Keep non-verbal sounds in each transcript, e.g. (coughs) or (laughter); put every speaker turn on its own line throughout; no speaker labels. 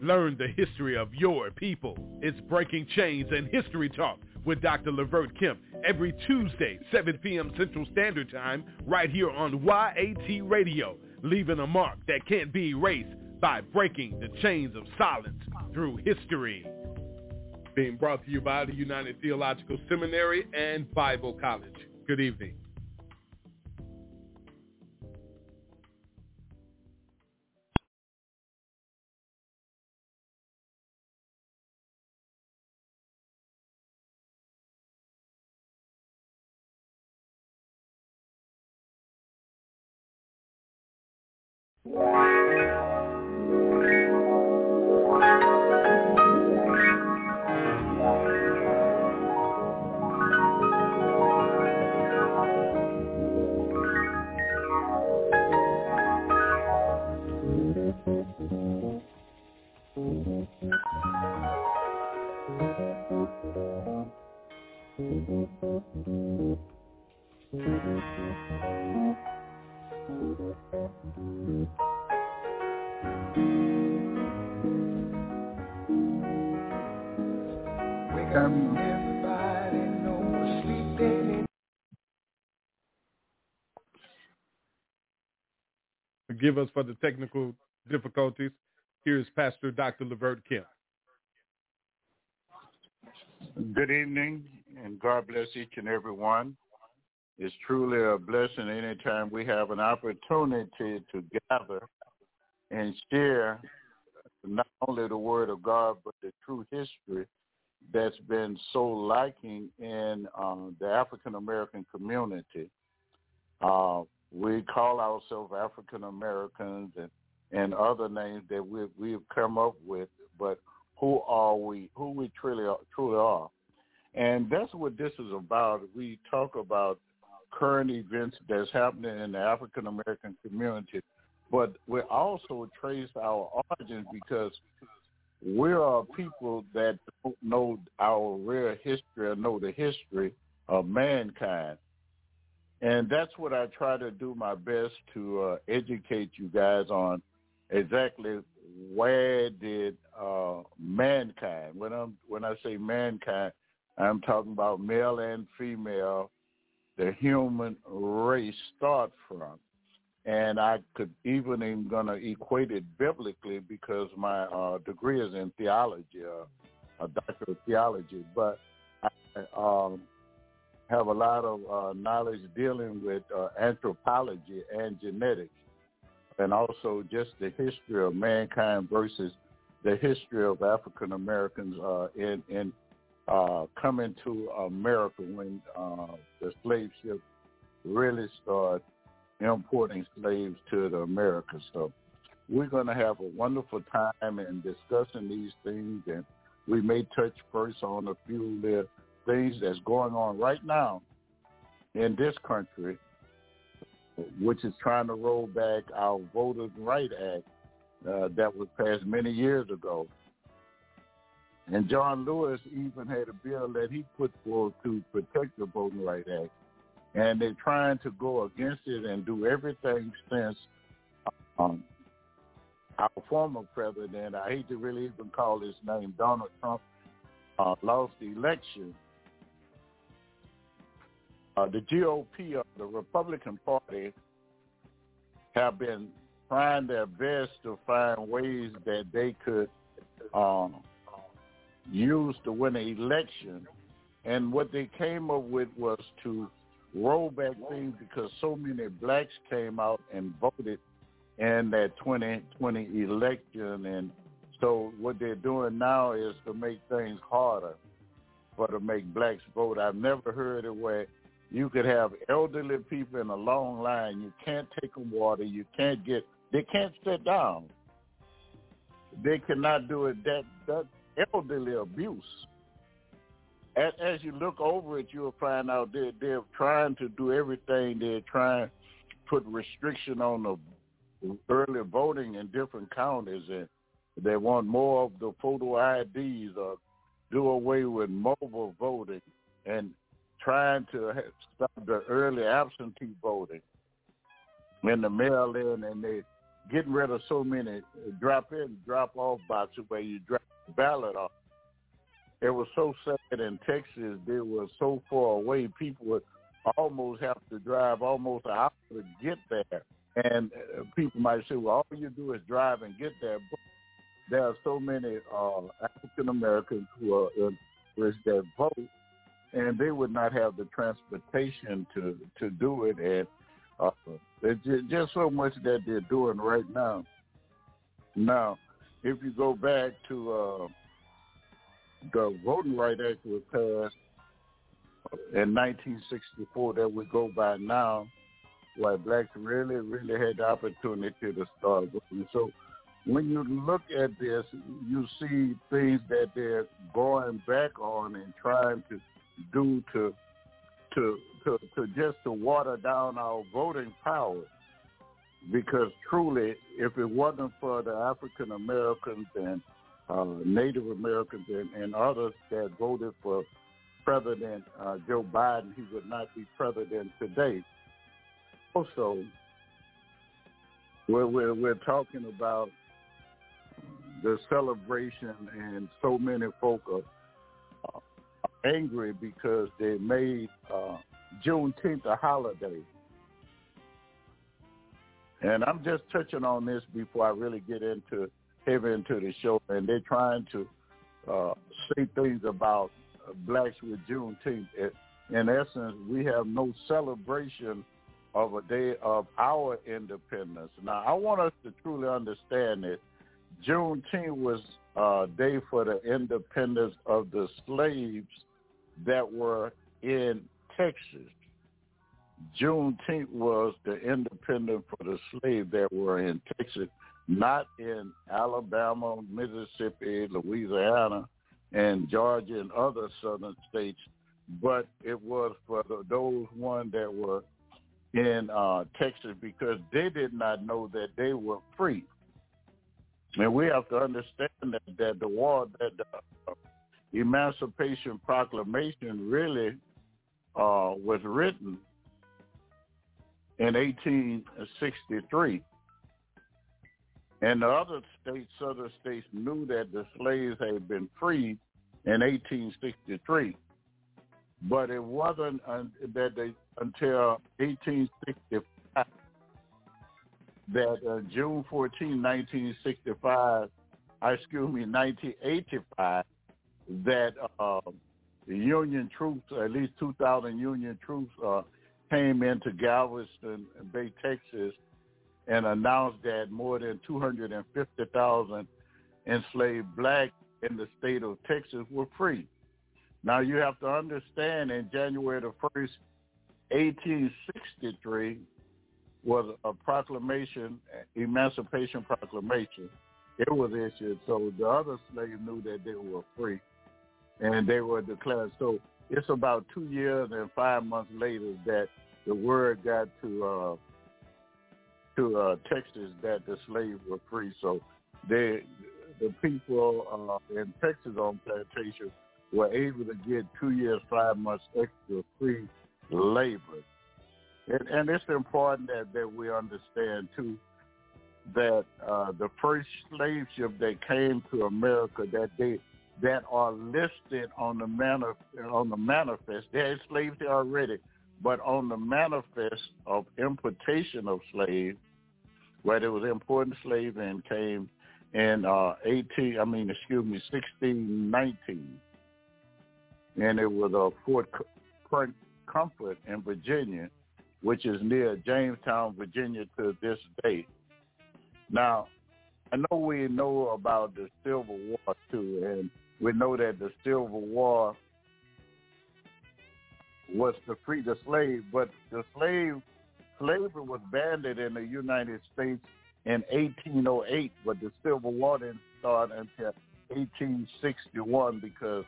Learn the history of your people. It's Breaking Chains and History Talk with Dr. Levert Kemp every Tuesday, 7 p.m. Central Standard Time, right here on YAT Radio, leaving a mark that can't be erased by breaking the chains of silence through history. Being brought to you by the United Theological Seminary and Bible College. Good evening. Forgive us for the technical difficulties. Here's Pastor Dr. Levert Kemp.
Good evening, and God bless each and every one. It's truly a blessing anytime we have an opportunity to gather and share not only the Word of God, but the true history that's been so lacking in um, the African American community. Uh, we call ourselves African Americans and, and other names that we we've come up with, but who are we? Who we truly are, truly are, and that's what this is about. We talk about current events that's happening in the African American community, but we also trace our origins because we are people that don't know our real history or know the history of mankind. And that's what I try to do my best to uh, educate you guys on exactly where did uh, mankind, when I'm when I say mankind, I'm talking about male and female, the human race start from. And I could even am going to equate it biblically because my uh, degree is in theology, uh, a doctor of theology. But I, um, have a lot of uh, knowledge dealing with uh, anthropology and genetics, and also just the history of mankind versus the history of African Americans uh, in in uh, coming to America when uh, the slave ship really started importing slaves to the. So we're going to have a wonderful time in discussing these things, and we may touch first on a few of things that's going on right now in this country, which is trying to roll back our Voting Right Act uh, that was passed many years ago. And John Lewis even had a bill that he put forward to protect the Voting Right Act. And they're trying to go against it and do everything since um, our former president, I hate to really even call his name, Donald Trump, uh, lost the election uh, the GOP or the Republican Party have been trying their best to find ways that they could um, use to win an election. And what they came up with was to roll back things because so many blacks came out and voted in that 2020 election. And so what they're doing now is to make things harder for to make blacks vote. I've never heard of where you could have elderly people in a long line. You can't take them water. You can't get. They can't sit down. They cannot do it. That that elderly abuse. As, as you look over it, you'll find out they're, they're trying to do everything. They're trying to put restriction on the early voting in different counties, and they want more of the photo IDs or do away with mobile voting and trying to stop the early absentee voting in the mail in and they getting rid of so many drop in, drop off boxes where you drop the ballot off. It was so sad in Texas. They were so far away. People would almost have to drive almost an hour to get there. And uh, people might say, well, all you do is drive and get there. But there are so many uh, African Americans who are in, risk that vote, and they would not have the transportation to to do it. And uh, there's just so much that they're doing right now. Now, if you go back to uh, the Voting Rights Act was passed in 1964 that we go by now, where blacks really, really had the opportunity to start voting. So when you look at this, you see things that they're going back on and trying to do to to to, to just to water down our voting power. Because truly, if it wasn't for the African Americans and uh, Native Americans and, and others that voted for President uh, Joe Biden, he would not be president today. Also, we're, we're, we're talking about the celebration, and so many folk are, are angry because they made uh, Juneteenth a holiday. And I'm just touching on this before I really get into heavy into the show. And they're trying to uh, say things about blacks with Juneteenth. In essence, we have no celebration of a day of our independence. Now, I want us to truly understand that Juneteenth was a day for the independence of the slaves that were in Texas. Juneteenth was the independence for the slaves that were in Texas, not in Alabama, Mississippi, Louisiana, and Georgia and other southern states, but it was for the, those one that were in uh, Texas because they did not know that they were free. And we have to understand that, that the war, that the Emancipation Proclamation really uh, was written in 1863. And the other states, other states knew that the slaves had been freed in 1863. But it wasn't that they, until 1865 that uh, June 14, 1965, excuse me, 1985, that uh, the Union troops, at least 2,000 Union troops, uh, came into Galveston Bay, Texas, and announced that more than 250,000 enslaved blacks in the state of Texas were free. Now you have to understand in January the 1st, 1863 was a proclamation, Emancipation Proclamation. It was issued, so the other slaves knew that they were free and they were declared. So it's about two years and five months later that the word got to uh, to uh, Texas that the slaves were free. So they, the people uh, in Texas on plantations were able to get two years, five months extra free labor. And, and it's important that, that we understand too that uh, the first slave ship that came to America that they that are listed on the manif- on the manifest. They had slaves there already, but on the manifest of importation of slaves, where there was important slaves and came in uh, 18, I mean, excuse me, 1619. And it was a Fort Comfort in Virginia, which is near Jamestown, Virginia to this day. Now, I know we know about the Civil War too, and we know that the Civil War was to free the slave, but the slave slavery was banned in the United States in 1808, but the Civil War didn't start until 1861 because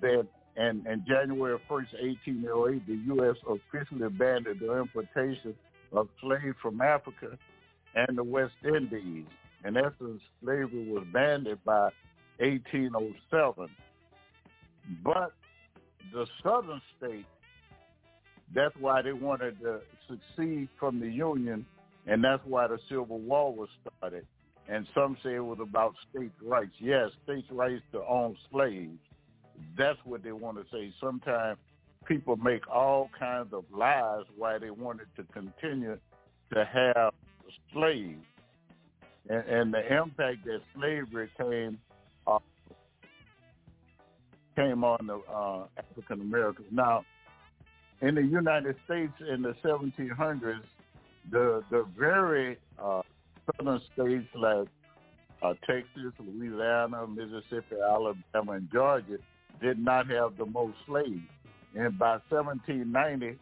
then and, and January 1st, 1808, the U.S. officially banned the importation of slaves from Africa and the West Indies. In essence, slavery was banned by 1807. But the southern states, that's why they wanted to succeed from the Union, and that's why the Civil War was started. And some say it was about states' rights. Yes, states' rights to own slaves that's what they want to say. Sometimes people make all kinds of lies why they wanted to continue to have slaves. And, and the impact that slavery came came on the uh, African Americans. Now, in the United States in the 1700s, the the very uh, southern states like uh, Texas, Louisiana, Mississippi, Alabama, and Georgia did not have the most slaves. And by 1790,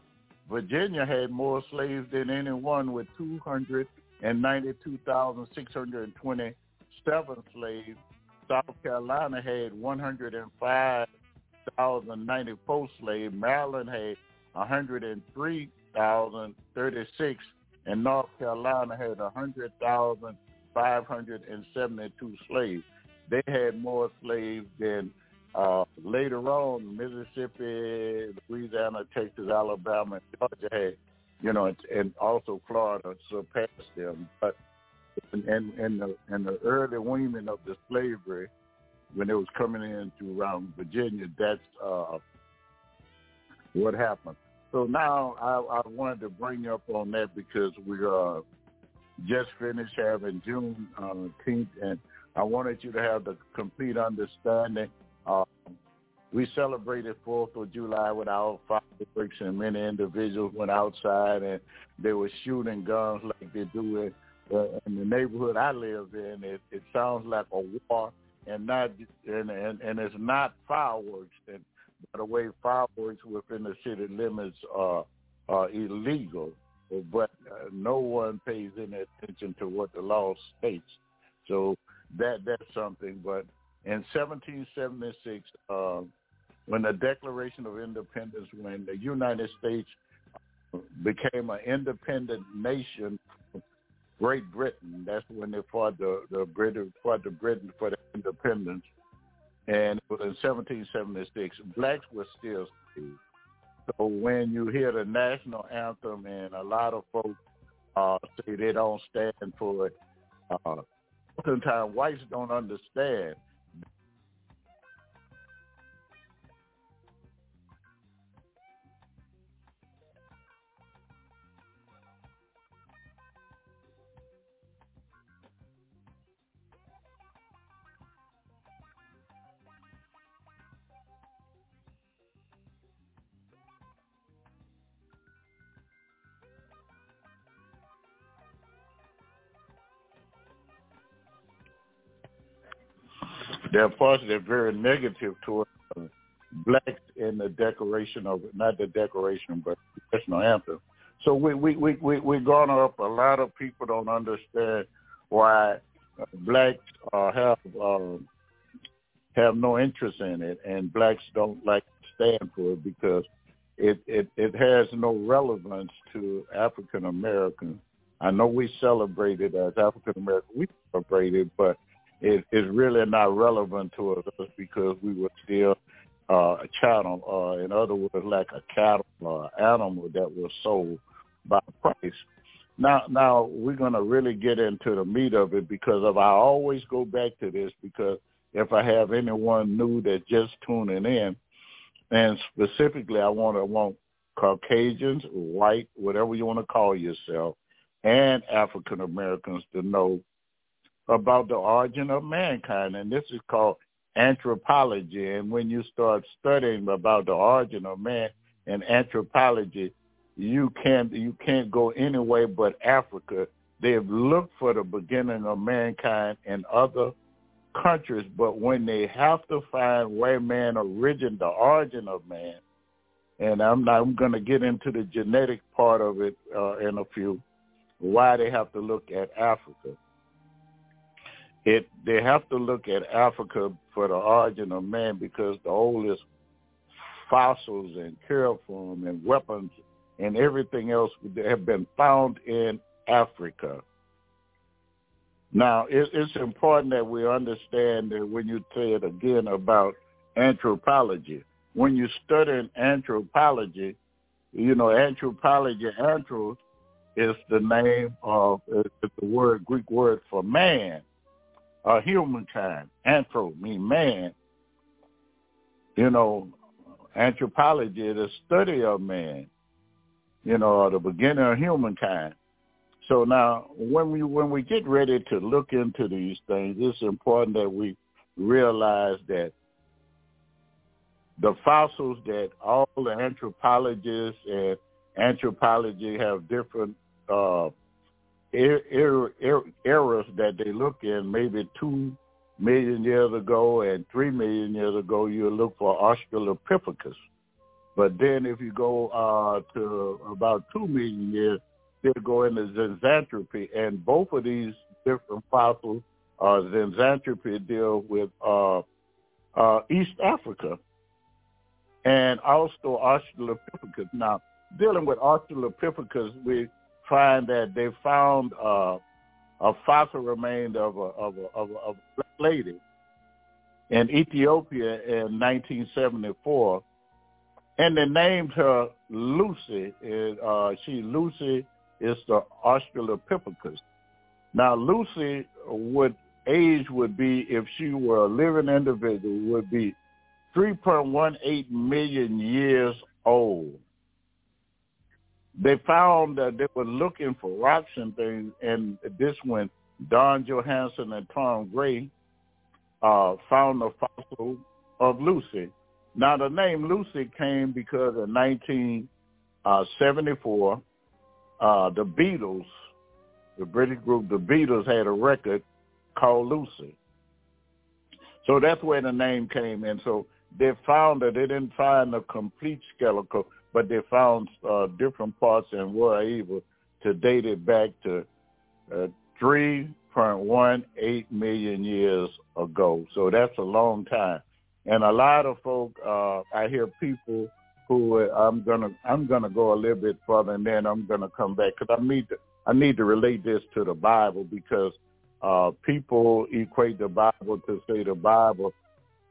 Virginia had more slaves than anyone with 292,627 slaves. South Carolina had 105,094 slaves. Maryland had 103,036. And North Carolina had 100,572 slaves. They had more slaves than uh, later on, Mississippi, Louisiana, Texas, Alabama, and Georgia had, you know, and, and also Florida surpassed them. But in, in, in the in the early weaning of the slavery, when it was coming into around Virginia, that's uh, what happened. So now I, I wanted to bring up on that because we uh, just finished having June uh, 10th, and I wanted you to have the complete understanding um, we celebrated Fourth of July with our fireworks, and many individuals went outside and they were shooting guns like they do in, uh, in the neighborhood I live in. It, it sounds like a war, and not and and, and it's not fireworks. And by the way, fireworks within the city limits are are illegal, but uh, no one pays any attention to what the law states. So that that's something, but in 1776, uh, when the Declaration of Independence, when the United States became an independent nation, Great Britain, that's when they fought the the British fought the Britain for the independence, and it was in 1776. Blacks were still slaves. So when you hear the national anthem, and a lot of folks uh, say they don't stand for it, uh, sometimes whites don't understand There are very negative toward uh, blacks in the Declaration of not the Declaration, but the national anthem. So we we we we we garner up a lot of people don't understand why uh, blacks uh, have um, have no interest in it, and blacks don't like to stand for it because it it it has no relevance to African Americans. I know we celebrate it as African Americans. We celebrate it, but it is really not relevant to us because we were still uh, a chattel, uh, in other words, like a cattle or animal that was sold by price. Now, now we're going to really get into the meat of it because of I always go back to this because if I have anyone new that just tuning in, and specifically I want to want Caucasians, white, whatever you want to call yourself, and African Americans to know about the origin of mankind, and this is called anthropology. And when you start studying about the origin of man and anthropology, you can't you can't go anywhere but Africa. They've looked for the beginning of mankind in other countries, but when they have to find where man origin, the origin of man, and I'm not, I'm going to get into the genetic part of it uh, in a few, why they have to look at Africa. It they have to look at Africa for the origin of man because the oldest fossils and cuneiform and weapons and everything else have been found in Africa. Now, it's important that we understand that when you say it again about anthropology, when you study anthropology, you know, anthropology, anthro is the name of, it's the word, Greek word for man, or humankind. Anthro means man. You know, anthropology is the study of man, you know, or the beginning of humankind. So now, when we when we get ready to look into these things, it's important that we realize that the fossils that all the anthropologists and anthropology have different uh, er, er, er, eras that they look in. Maybe two million years ago and three million years ago, you look for Australopithecus. But then if you go uh, to about two million years, they go into Zinjanthropy, and both of these different fossils, uh, deal with uh, uh, East Africa, and also Australopithecus. Now, dealing with Australopithecus, we find that they found uh, a fossil remains of a, of a, of a, of a lady in Ethiopia in 1974, and they named her Lucy. Uh, she Lucy is the Australopithecus. Now, Lucy would age would be if she were a living individual would be 3.18 million years old. They found that they were looking for rocks and things, and this when Don Johanson and Tom Gray uh, found the fossil of Lucy. Now, the name Lucy came because in 1974, uh, the Beatles, the British group, the Beatles had a record called Lucy. So that's where the name came in. So they found that they didn't find a complete skeletal, but they found uh, different parts and were able to date it back to uh, 3.18 million years ago. So that's a long time. And a lot of folk, uh, I hear people who I'm gonna I'm gonna go a little bit further, and then I'm gonna come back because I need to I need to relate this to the Bible because uh, people equate the Bible to say the Bible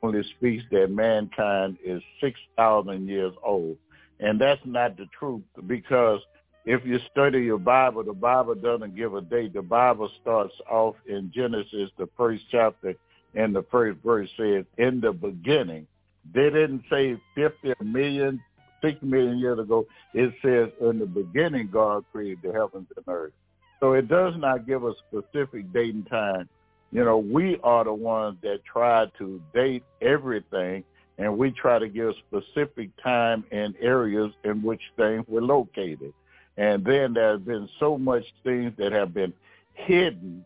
only speaks that mankind is six thousand years old, and that's not the truth because if you study your Bible, the Bible doesn't give a date. The Bible starts off in Genesis, the first chapter, and the first verse says, "In the beginning." They didn't say 50 million, six million years ago, it says in the beginning God created the heavens and earth. So it does not give a specific date and time. You know, we are the ones that try to date everything and we try to give specific time and areas in which things were located. And then there's been so much things that have been hidden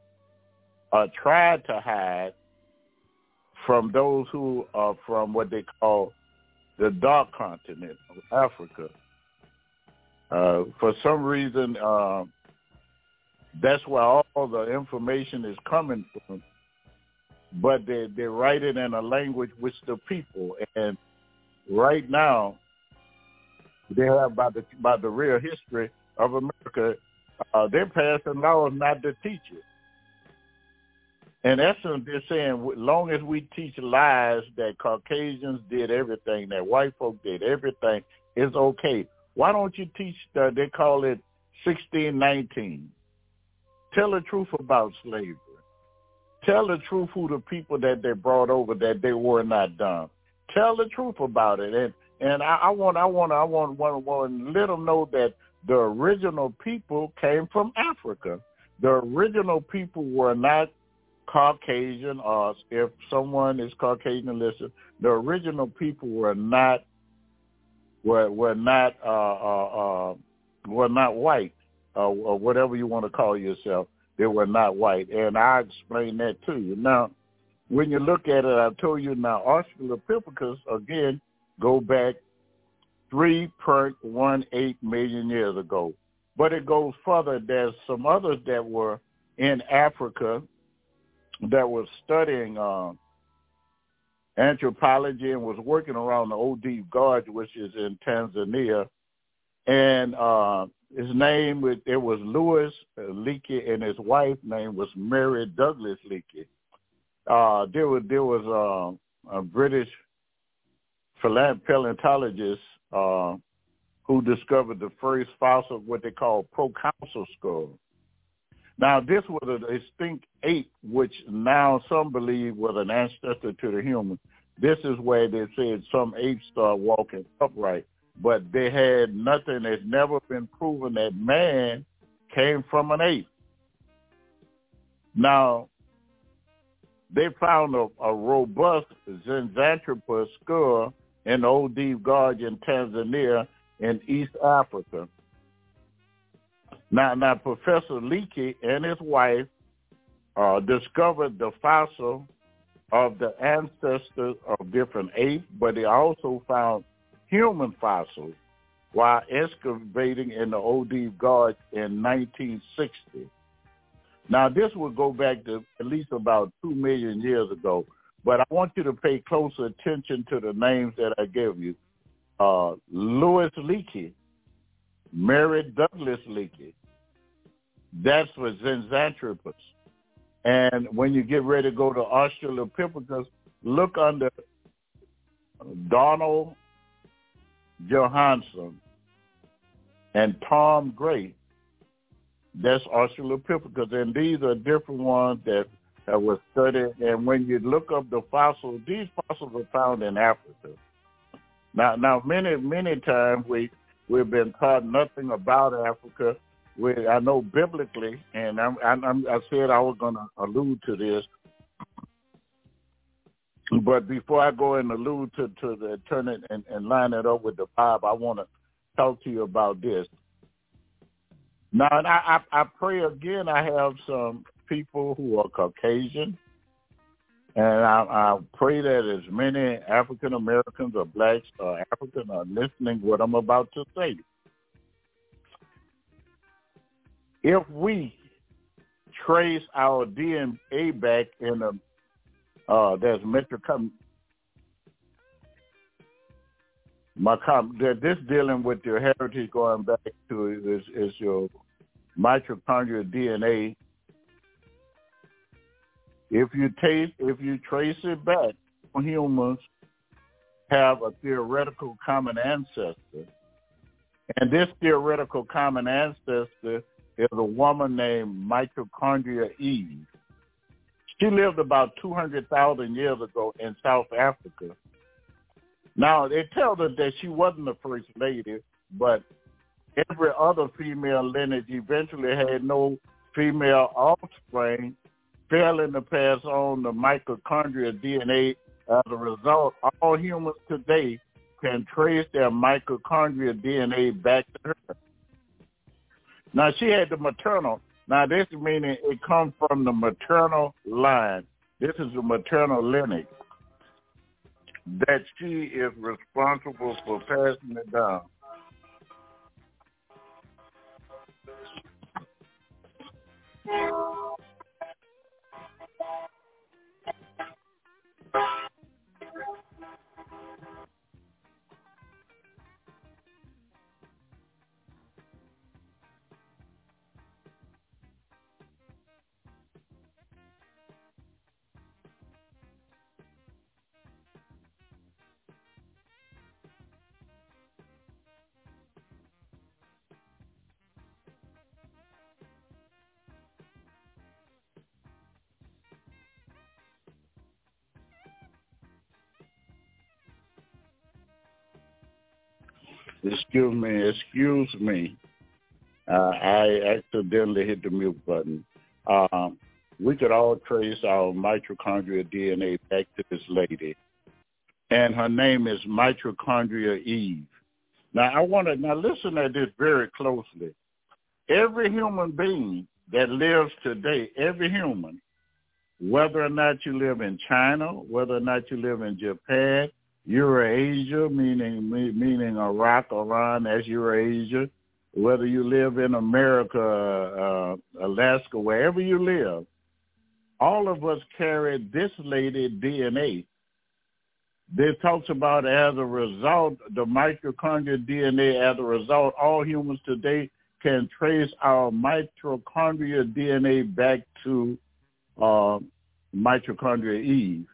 or tried to hide from those who are from what they call the dark continent of Africa. Uh, for some reason, uh, that's where all the information is coming from. But they they write it in a language which the people and right now they have about the about the real history of America. Uh, they're passing laws not to teach it. In essence, they're saying long as we teach lies that Caucasians did everything, that white folk did everything, it's okay. Why don't you teach, the, they call it 1619. Tell the truth about slavery. Tell the truth who the people that they brought over that they were not dumb. Tell the truth about it. And and I, I want I want I want want, want let them know that the original people came from Africa. The original people were not Caucasian or if someone is Caucasian, listen, the original people were not were were not uh, uh, uh, were not white uh, or whatever you want to call yourself. They were not white, and I explain that to you. Now, when you look at it, I told you now Australopithecus again go back 3.18 million years ago. But it goes further. There's some others that were in Africa that was studying uh, anthropology and was working around the Olduvai Gorge, which is in Tanzania. And uh, his name, it was Louis Leakey, and his wife name was Mary Douglas Leakey. Uh, there was there was uh, a British paleontologist uh, who discovered the first fossil, what they call proconsul skull. Now, this was a extinct ape, which now some believe was an ancestor to the human. This is where they said some apes start walking upright, but they had nothing. It's never been proven that man came from an ape. Now, they found a, a robust Zinjanthropus skull in the Olduvai Gorge in Tanzania in East Africa. Now, now Professor Leakey and his wife uh, discovered the fossil of the ancestors of different apes, but they also found human fossils while excavating in the Olduvai Gorge in 1960. Now, this would go back to at least about two million years ago, but I want you to pay close attention to the names that I gave you. Uh, Louis Leakey, Mary Douglas Leakey. That's for Zinjanthropus. And when you get ready to go to Australopithecus, look under Donald Johanson and Tom Gray. That's Australopithecus. And these are different ones that, that were studied. And when you look up the fossils, these fossils are found in Africa. Now, now many, many times we, we've been taught nothing about Africa with I know biblically, and I'm, I'm, I said I was going to allude to this, but before I go and allude to, to the turn it and, and line it up with the Bible, I want to talk to you about this. Now, and I, I, I pray again. I have some people who are Caucasian, and I, I pray that as many African Americans or blacks or African are listening what I'm about to say. if we trace our DNA back in a uh, there's metrocom my com this dealing with your heritage going back to is, is your mitochondrial DNA. If you taste if you trace it back, humans have a theoretical common ancestor. And this theoretical common ancestor is a woman named Mitochondria Eve. She lived about 200,000 years ago in South Africa. Now, they tell us that she wasn't the first lady, but every other female lineage eventually had no female offspring, failing to pass on the mitochondrial DNA. As a result, all humans today can trace their mitochondrial DNA back to her. Now she had the maternal. Now this meaning it comes from the maternal line. This is the maternal lineage that she is responsible for passing it down. Excuse me, excuse me. Uh, I accidentally hit the mute button. Um, we could all trace our mitochondrial DNA back to this lady. And her name is Mitochondria Eve. Now I want to now listen to this very closely. Every human being that lives today, every human, whether or not you live in China, whether or not you live in Japan, Eurasia, meaning meaning Iraq, Iran, as Eurasia. Whether you live in America, uh, Alaska, wherever you live, all of us carry this lady DNA. This talks about as a result, the mitochondrial DNA, as a result, all humans today can trace our mitochondrial DNA back to uh, mitochondria Eve.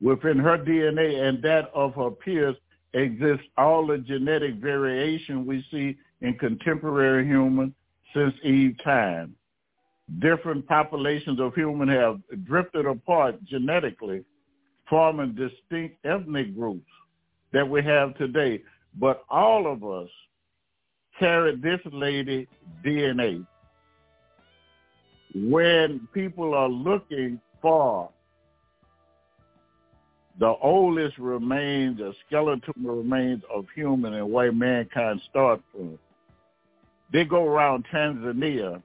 Within her DNA and that of her peers exists all the genetic variation we see in contemporary humans since Eve time. Different populations of humans have drifted apart genetically, forming distinct ethnic groups that we have today. But all of us carry this lady DNA. When people are looking for the oldest remains, the skeletal remains of human and where mankind started from. They go around Tanzania.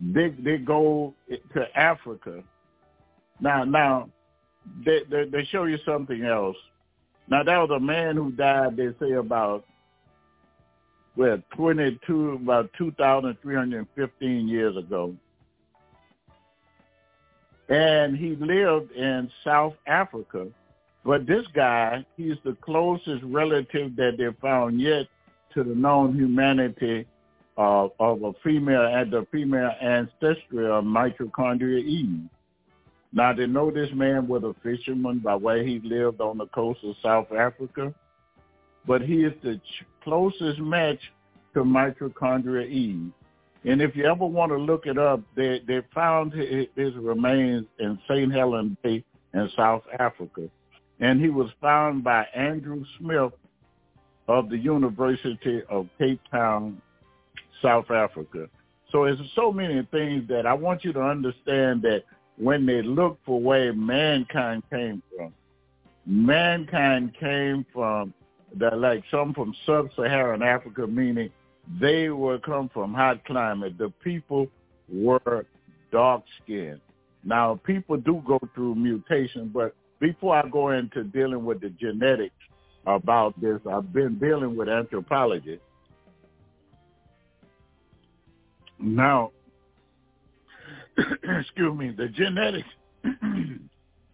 They they go to Africa. Now now they, they they show you something else. Now that was a man who died. They say about well twenty two about two thousand three hundred fifteen years ago and he lived in South Africa. But this guy, he's the closest relative that they found yet to the known humanity uh, of a female and the female ancestry of mitochondria Eve. Now they know this man was a fisherman by way he lived on the coast of South Africa, but he is the ch- closest match to mitochondria Eve. And if you ever want to look it up, they they found his remains in St. Helena Bay in South Africa, and he was found by Andrew Smith of the University of Cape Town, South Africa. So it's so many things that I want you to understand that when they look for where mankind came from, mankind came from the like some from sub-Saharan Africa, meaning they were come from hot climate. The people were dark skinned. Now people do go through mutation, but before I go into dealing with the genetics about this, I've been dealing with anthropology. Now, (coughs) excuse me, the genetics, (coughs)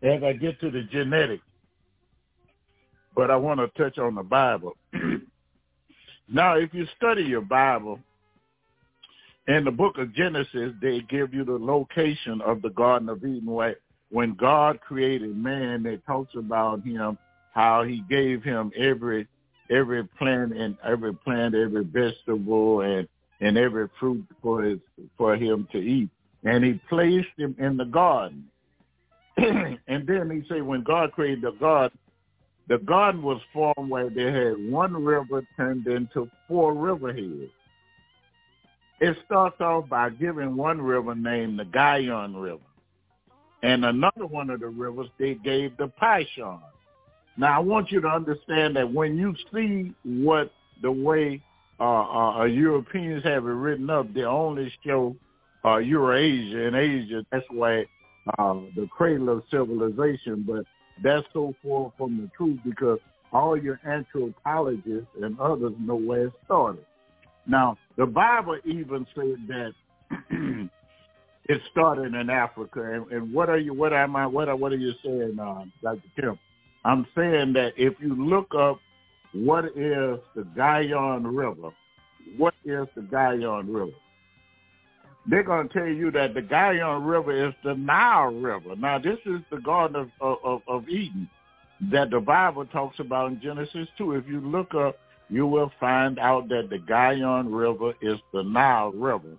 as I get to the genetics, but I want to touch on the Bible. Now, if you study your Bible, in the book of Genesis, they give you the location of the Garden of Eden. When God created man, it talks about him, how he gave him every every plant and every plant, every vegetable and and every fruit for his for him to eat. And he placed him in the garden. (clears throat) and then he said when God created the garden, the garden was formed where they had one river turned into four riverheads. It starts off by giving one river named the Gihon River. And another one of the rivers they gave the Pishon. Now I want you to understand that when you see what the way uh, uh, uh Europeans have it written up, they only show uh, Eurasia and Asia. That's why uh, the cradle of civilization. But that's so far from the truth because all your anthropologists and others know where it started. Now, the Bible even said that (clears throat) it started in Africa. And, and, what are you? What am I? What are, what are you saying, uh, Dr. Kim? I'm saying that if you look up what is the Gihon River, what is the Gihon River? They're going to tell you that the Gihon River is the Nile River. Now, this is the Garden of, of, of Eden that the Bible talks about in Genesis 2. If you look up, you will find out that the Gihon River is the Nile River.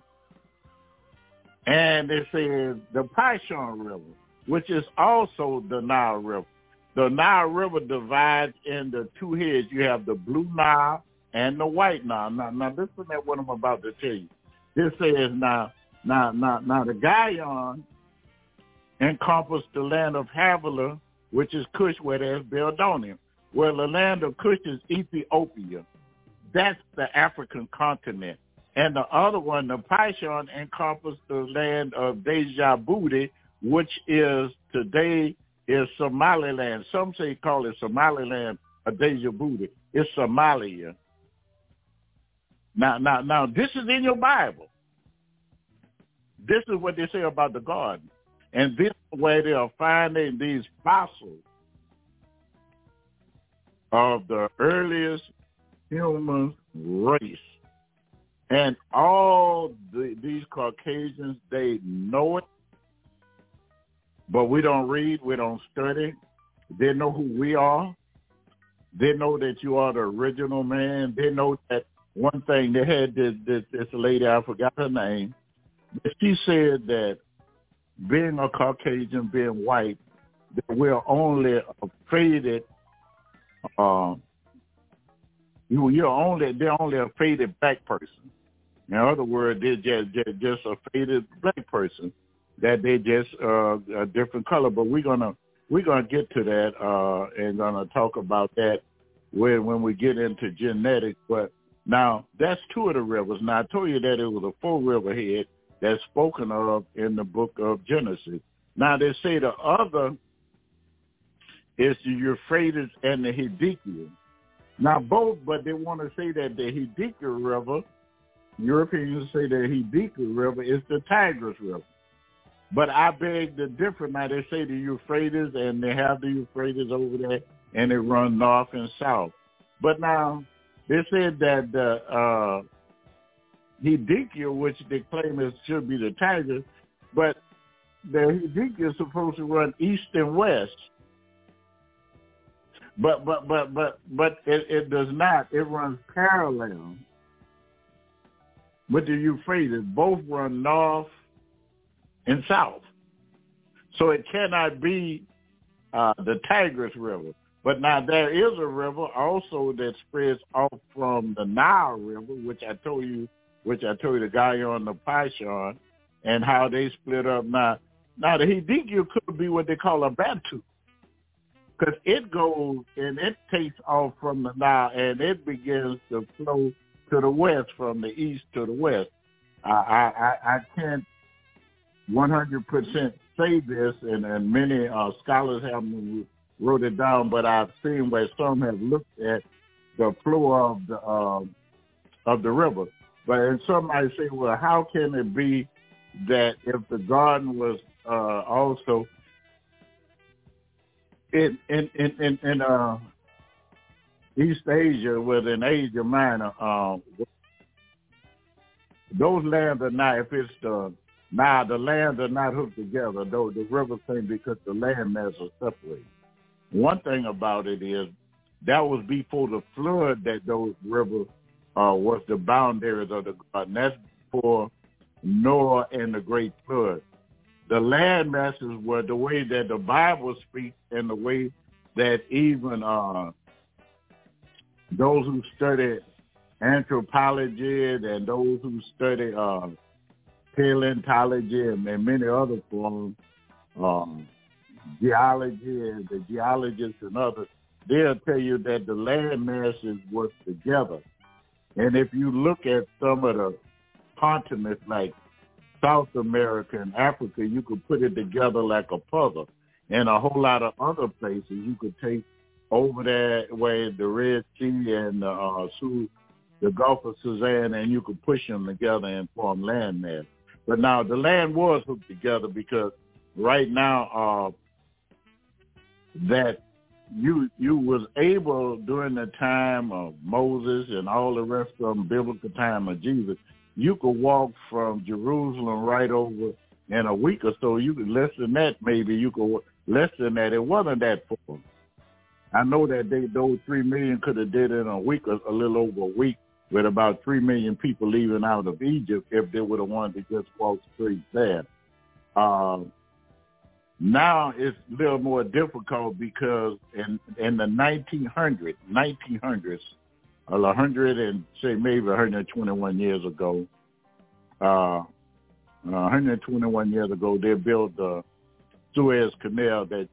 And it says the Pishon River, which is also the Nile River. The Nile River divides into two heads. You have the Blue Nile and the White Nile. Now, now listen to what I'm about to tell you. This says now, now, now, now the Gihon encompassed the land of Havilah, which is Cush, where there's Babylonium. Well, the land of Cush is Ethiopia. That's the African continent. And the other one, the Pishon, encompassed the land of Djibouti, which is today is Somaliland. Some say call it Somaliland or Djibouti. It's Somalia. Now, now, now, this is in your Bible. this is what they say about the garden. And this is where they are finding these fossils of the earliest human race. And all the, these Caucasians, they know it, but we don't read, we don't study. They know who we are. They know that you are the original man. They know that one thing they had this, this, this lady, I forgot her name, but she said that being a Caucasian, being white, that we're only a faded, uh, you, you're only, they're only a faded black person. In other words, they're just, just, just a faded black person that they just uh, a different color. But we're gonna we're gonna get to that uh, and gonna talk about that when when we get into genetics. But now that's two of the rivers. Now I told you that it was a full river head that's spoken of in the book of Genesis. Now they say the other is the Euphrates and the Hiddekel. Now both, but they want to say that the Hiddekel River, Europeans say the Hiddekel River is the Tigris River. But I beg the differ. Now they say the Euphrates, and they have the Euphrates over there, and it runs north and south. But now they said that the uh, Hiddekel, which they claim is should be the Tigris, but the Hiddekel is supposed to run east and west. But but but but but it, it does not. It runs parallel with the Euphrates. Both run north and south. So it cannot be uh, the Tigris River. But now there is a river also that spreads off from the Nile River, which I told you, which I told you the Gihon the Pishon, and how they split up. Now, now the Hiddekel could be what they call a Bantu, because it goes and it takes off from the Nile and it begins to flow to the west from the east to the west. I I, I can't 100% say this, and, and many uh, scholars have wrote it down, but I've seen where some have looked at the flow of the uh, of the river. But and some might say, well, how can it be that if the garden was uh, also in in in in, in uh, East Asia, within Asia Minor, uh, those lands are not. If it's the now the lands are not hooked together, though the river thing because the land masses are separated. One thing about it is that was before the flood that those rivers uh, was the boundaries of the garden. That's for Noah and the great flood. The land masses were the way that the Bible speaks and the way that even uh, those who study anthropology and those who study uh, paleontology and, and many other forms, um, geology and the geologists and others, they'll tell you that the land masses work together. And if you look at some of the continents like South America and Africa, you could put it together like a puzzle. And a whole lot of other places you could take over there where the Red Sea and uh, the Gulf of Suez, and you could push them together and form land mass. But now the land was hooked together because right now uh, that you you was able during the time of Moses and all the rest of them, biblical time of Jesus, you could walk from Jerusalem right over in a week or so. You could less than that, maybe you could less than that. It wasn't that far. I know that they those three million could have did it in a week, or a little over a week, with about three million people leaving out of Egypt if they would have wanted to just walk straight there. Uh, now it's a little more difficult because in in the 1900s, 1900s, 100 and say maybe 121 years ago, uh, 121 years ago, they built the Suez Canal that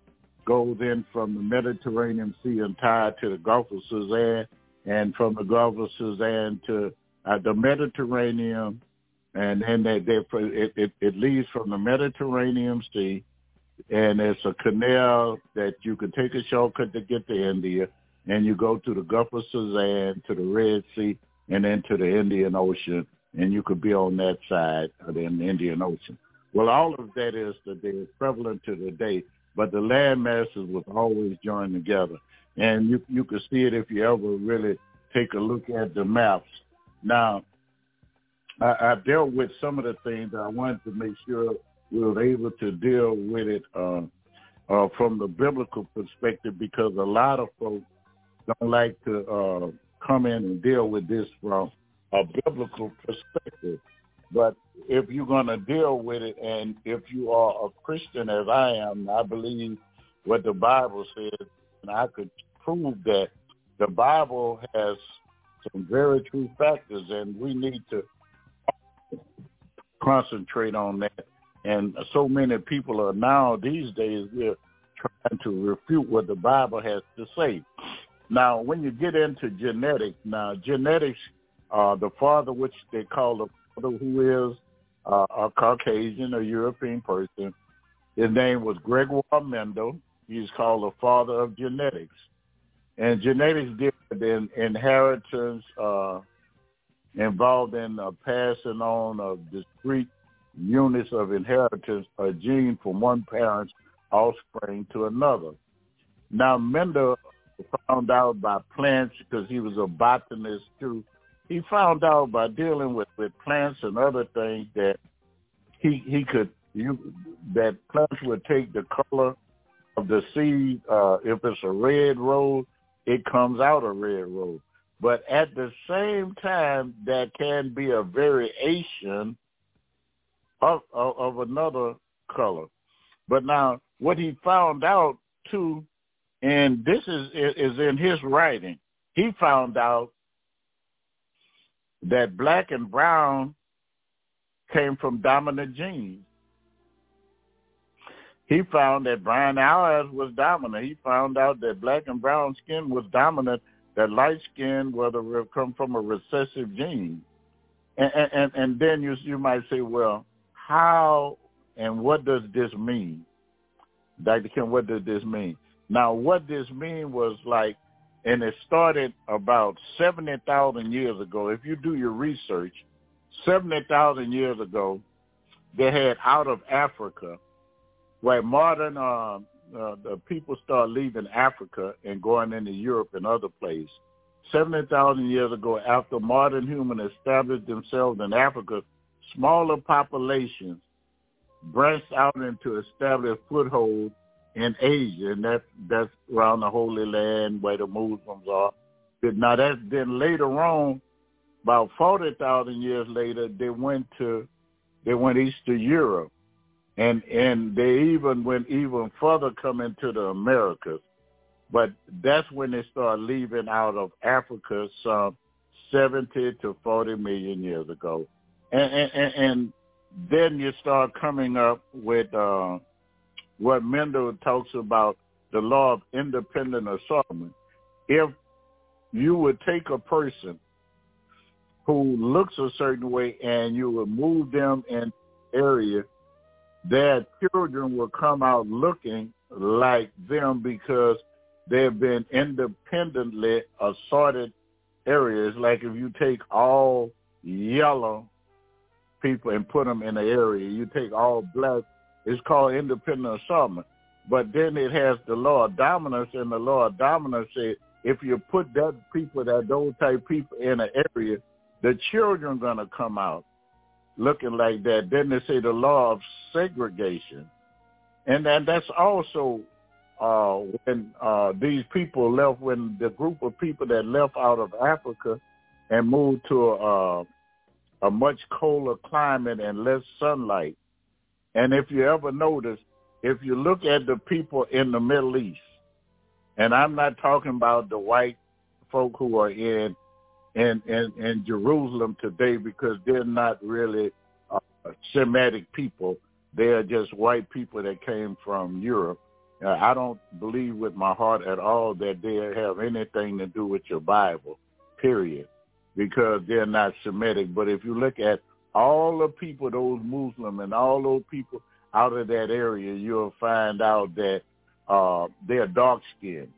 goes in from the Mediterranean Sea and tied to the Gulf of Suez and from the Gulf of Suez to uh, the Mediterranean, and then they, they it, it, it leads from the Mediterranean Sea, and it's a canal that you can take a shortcut to get to India, and you go to the Gulf of Suez, to the Red Sea, and then to the Indian Ocean, and you could be on that side of the Indian Ocean. Well, all of that is that they're prevalent to today, but the land masses was always joined together. And you you could see it if you ever really take a look at the maps. Now, I, I dealt with some of the things I wanted to make sure we were able to deal with it uh, uh, from the biblical perspective because a lot of folks don't like to uh, come in and deal with this from a biblical perspective. But if you're going to deal with it, and if you are a Christian as I am, I believe what the Bible says, and I could prove that the Bible has some very true factors, and we need to concentrate on that. And so many people are now these days we're trying to refute what the Bible has to say. Now, when you get into genetics, now genetics, uh, the father, which they call the father, who is uh, a Caucasian, a European person, his name was Gregor Mendel. He's called the father of genetics. And genetics deal with in, inheritance, uh, involved in uh, passing on of discrete units of inheritance, a gene from one parent's offspring to another. Now, Mendel found out by plants because he was a botanist too. He found out by dealing with, with plants and other things that he he could you that plants would take the color of the seed. Uh, if it's a red rose, it comes out a red rose. But at the same time, that can be a variation of, of, of another color. But now, what he found out too, and this is is in his writing, he found out that black and brown came from dominant genes. He found that brown eyes was dominant. He found out that black and brown skin was dominant that light skin whether it come from a recessive gene. And, and, and then you, you might say, well, how and what does this mean? Dr. Kemp, what does this mean? Now, what this mean was like, and it started about 70,000 years ago. If you do your research, 70,000 years ago, they had out of Africa, where modern uh, uh, the people start leaving Africa and going into Europe and other places. 70,000 years ago, after modern humans established themselves in Africa, smaller populations branched out into establish foothold in Asia, and that's that's around the Holy Land where the Muslims are. Now that's then later on, about forty thousand years later, they went to they went east to Europe, and and they even went even further coming to the Americas. But that's when they start leaving out of Africa some 70 to 40 million years ago. And, and, then you start coming up with uh, what Mendel talks about, the law of independent assortment. If you would take a person who looks a certain way and you would move them in area their children will come out looking like them because they've been independently assorted areas. Like if you take all yellow people and put them in the area, you take all black, it's called independent assortment. But then it has the law of dominance, and the law of dominance says if you put that people, that those type people in an area, the children gonna come out looking like that. Then they say the law of segregation. And then that's also uh, when uh, these people left, when the group of people that left out of Africa and moved to a, a much colder climate and less sunlight. And if you ever notice, if you look at the people in the Middle East, and I'm not talking about the white folk who are in in, in, in Jerusalem today because they're not really uh, Semitic people. They are just white people that came from Europe. Uh, I don't believe with my heart at all that they have anything to do with your Bible, period, because they're not Semitic. But if you look at all the people, those Muslim and all those people out of that area, you'll find out that uh, they're dark skinned.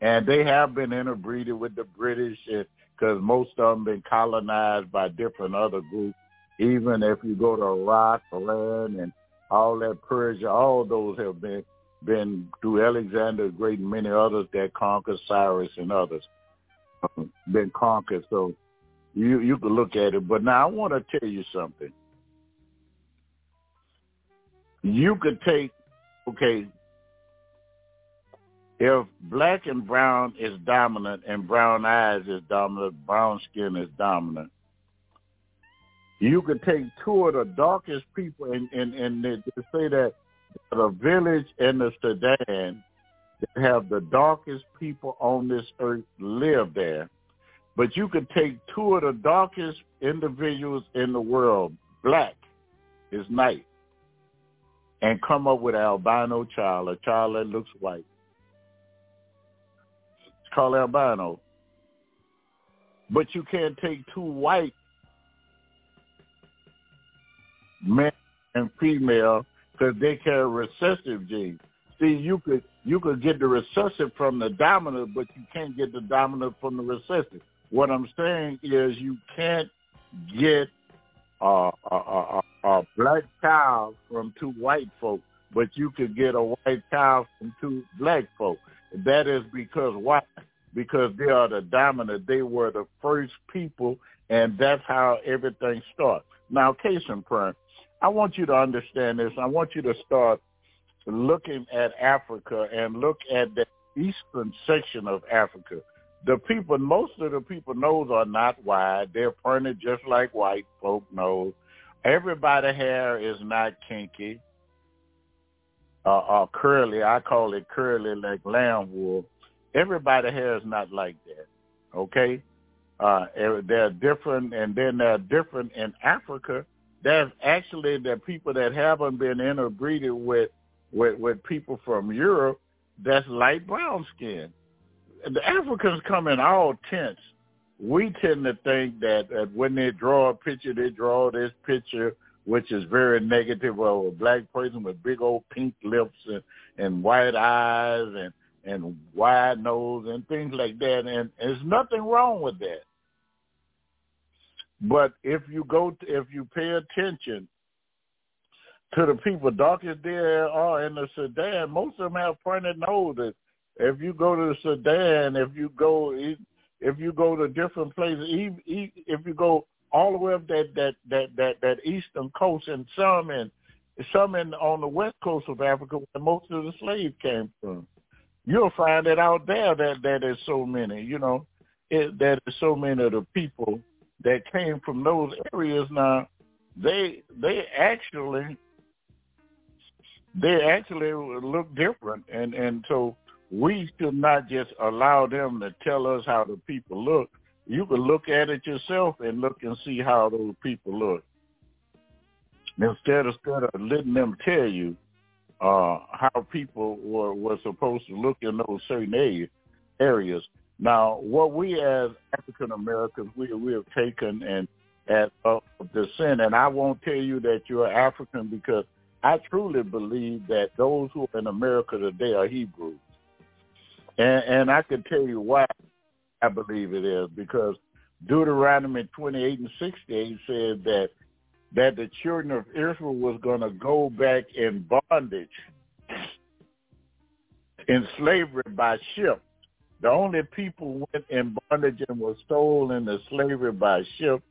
And they have been interbreeded with the British because most of them been colonized by different other groups. Even if you go to Iraq, Iran, and all that Persia, all those have been been through Alexander the Great and many others that conquered Cyrus and others um, been conquered. So you you can look at it. But now I want to tell you something. You could take okay if black and brown is dominant and brown eyes is dominant, brown skin is dominant, you could take two of the darkest people and and, and they say that the village in the Sudan that have the darkest people on this earth live there. But you could take two of the darkest individuals in the world, black is night, and come up with an albino child, a child that looks white. It's called albino. But you can't take two white men and female because they carry recessive genes. See, you could you could get the recessive from the dominant, but you can't get the dominant from the recessive. What I'm saying is you can't get a, a, a, a black child from two white folk, but you could get a white child from two black folk. That is because why? Because they are the dominant. They were the first people, and that's how everything starts. Now, case in point, I want you to understand this. I want you to start looking at Africa and look at the eastern section of Africa. The people, most of the people nose are not wide. They're pointed just like white folk nose. Everybody hair is not kinky uh, or curly. I call it curly like lamb wool. Everybody hair is not like that. Okay? Uh, they're different, and then they're different in Africa there's actually the people that haven't been interbreeded with, with with people from Europe that's light brown skin. The Africans come in all tints. We tend to think that, that when they draw a picture, they draw this picture which is very negative of a black person with big old pink lips and, and white eyes and and wide nose and things like that. And there's nothing wrong with that. But if you go, to, if you pay attention to the people darkest there are in the Sudan, most of them have pointed noses. If you go to the Sudan, if you go, if you go to different places, if you go all the way up that that that that that eastern coast, and some in some in on the west coast of Africa, where most of the slaves came from, you'll find it out there that that there's so many. You know, it, that there's so many of the people that came from those areas now they they actually they actually look different. And and so we should not just allow them to tell us how the people look. You can look at it yourself and look and see how those people look. Instead of instead of letting them tell you uh how people were were supposed to look in those certain areas. Now, what we as African Americans, we we have taken and at of descent, and I won't tell you that you're African because I truly believe that those who are in America today are Hebrews, and, and I can tell you why I believe it is because Deuteronomy 28 and 68 said that that the children of Israel was going to go back in bondage, in slavery by ship the only people went in bondage and were stolen into slavery by ship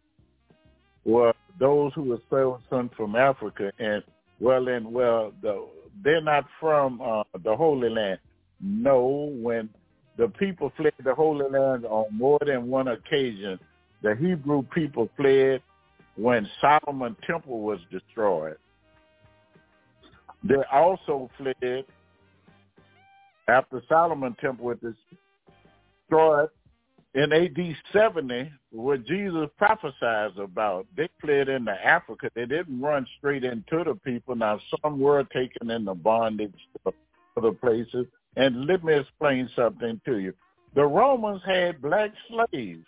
were those who were stolen from Africa. And well, and well, the, they're not from uh, the Holy Land. No, when the people fled the Holy Land on more than one occasion, the Hebrew people fled when Solomon Temple was destroyed. They also fled after Solomon Temple was destroyed in AD 70, what Jesus prophesies about. They fled into Africa. They didn't run straight into the people. Now, some were taken into bondage to other places. And let me explain something to you. The Romans had black slaves.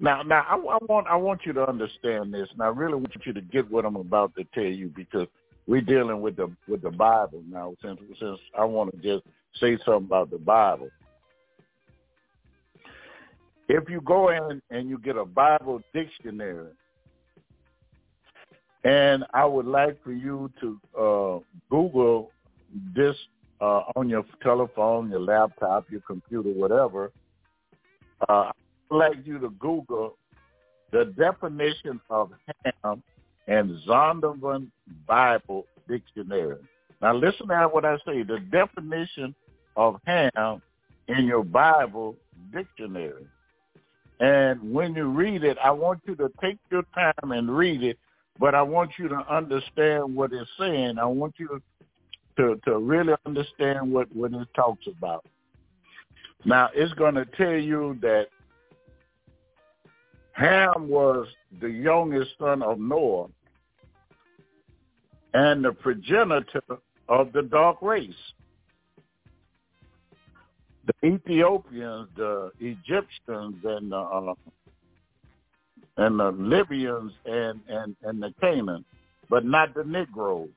Now, now I, I want I want you to understand this, and I really want you to get what I'm about to tell you because we're dealing with the with the Bible now. Since since I want to just say something about the Bible If you go in and you get a Bible dictionary, and I would like for you to uh, Google this uh, on your telephone, your laptop, your computer, whatever. Uh, I'd like you to Google the definition of ham and Zondervan Bible Dictionary. Now listen to what I say. The definition of ham in your Bible dictionary. And when you read it, I want you to take your time and read it, but I want you to understand what it's saying. I want you to, to really understand what, what it talks about. Now, it's going to tell you that Ham was the youngest son of Noah and the progenitor of the dark race. The Ethiopians, the Egyptians, and the uh, and the Libyans and, and, and the Canaan, but not the Negroes.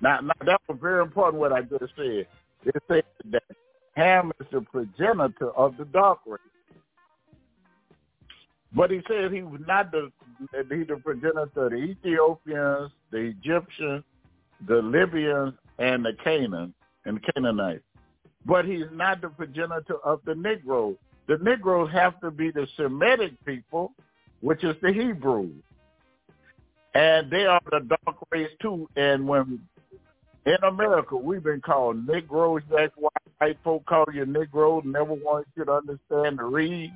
Now, now that was very important what I just said. They said that Ham is the progenitor of the dark race. But he said he was not the he the progenitor of the Ethiopians, the Egyptians, the Libyans, and the Canaan and Canaanites. But he's not the progenitor of the Negroes. The Negroes have to be the Semitic people, which is the Hebrews. And they are the dark race too. And when in America we've been called Negroes, that's why white folk call you Negro, never want you to understand the read.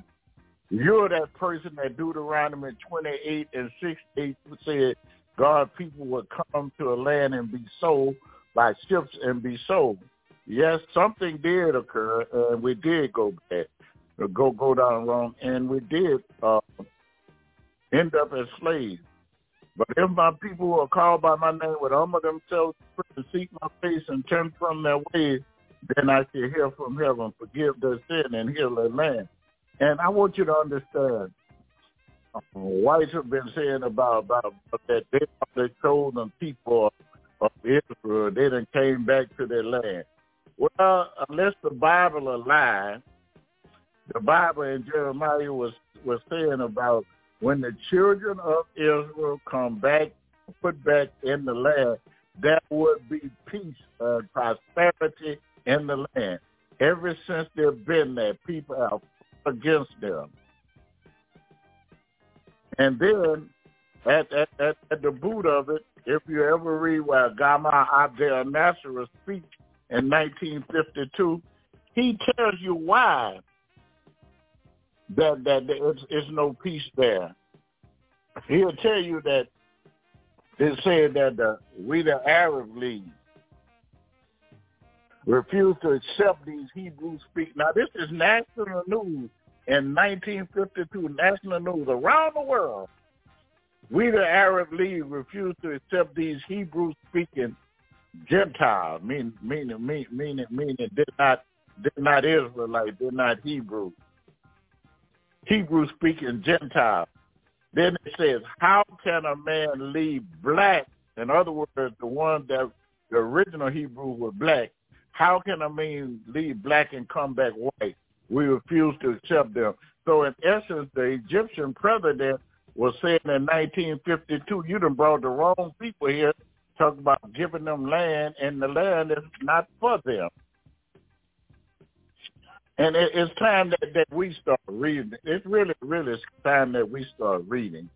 You're that person that Deuteronomy 28 and 68 said God people would come to a land and be sold by ships and be sold. Yes, something did occur, and we did go bad, go go down wrong, and we did uh, end up as slaves. But if my people who are called by my name would humble themselves and seek my face and turn from their ways, then I shall hear from heaven, forgive their sin, and heal their land. And I want you to understand, uh, whites have been saying about, about that they are the chosen people of Israel. They done came back to their land. Well, unless the Bible a lie, the Bible in Jeremiah was was saying about when the children of Israel come back, put back in the land, there would be peace and prosperity in the land. Ever since they've been there, people have against them. And then at, at, at, at the boot of it, if you ever read where Gamal Abdel Nasser speech in 1952, he tells you why that that it's, it's no peace there. He'll tell you that they said that the, we the Arab League refused to accept these Hebrew speak. Now this is national news in 1952, national news around the world. We the Arab League refused to accept these Hebrew speaking Gentiles, meaning meaning meaning meaning, meaning they're not they're not Israelite, they're not Hebrew. Hebrew speaking Gentiles. Then it says, how can a man leave black? In other words, the one that the original Hebrew were black. How can a man leave black and come back white? We refuse to accept them. So in essence, the Egyptian president was saying in 1952, you done brought the wrong people here, talk about giving them land, and the land is not for them. And it, it's time that, that we start reading. It's really, really time that we start reading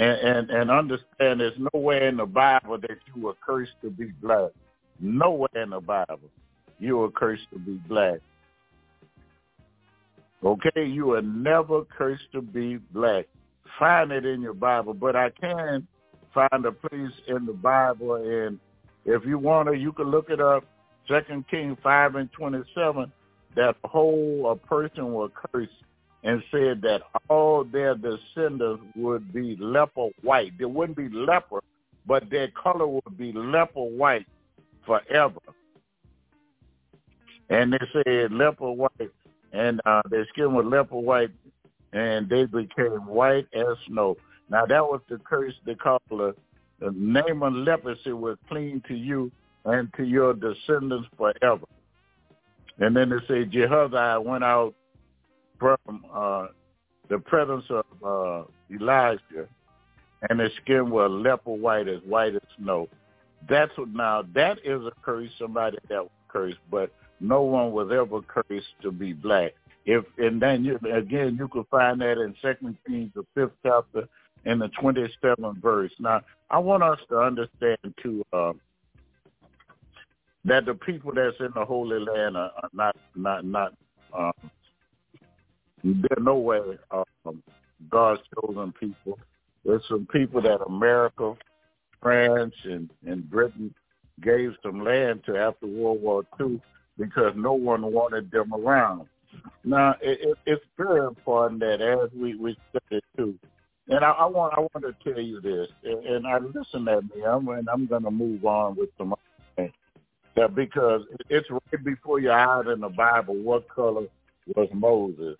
and, and, and understand there's nowhere in the Bible that you were cursed to be black. Nowhere in the Bible you were cursed to be black. Okay, you are never cursed to be black. Find it in your Bible, but I can find a place in the Bible, and if you want to, you can look it up. Second King five and twenty-seven that whole a person will curse and said that all their descendants would be leper white. They wouldn't be leper, but their color would be leper white forever. And they said leper white, and uh, their skin was leper white, and they became white as snow. Now that was the curse they called the, the name of leprosy was clean to you and to your descendants forever. And then they say Jehoshaphat went out from uh, the presence of uh, Elijah, and his skin was leper white, as white as snow. That's what now that is a curse. Somebody that was cursed, but no one was ever cursed to be black. If and then you, again you can find that in Second Kings, the fifth chapter, in the twenty seventh verse. Now I want us to understand too uh, that the people that's in the Holy Land are, are not not not um, they're no way um, God's chosen people. There's some people that America, France, and, and Britain gave some land to after World War II because no one wanted them around. Now, it, it, it's very important that as we, we study too, and I, I want I want to tell you this, and, and I listen at me, I'm, and I'm going to move on with some things. That because it's right before your eyes in the Bible, what color was Moses?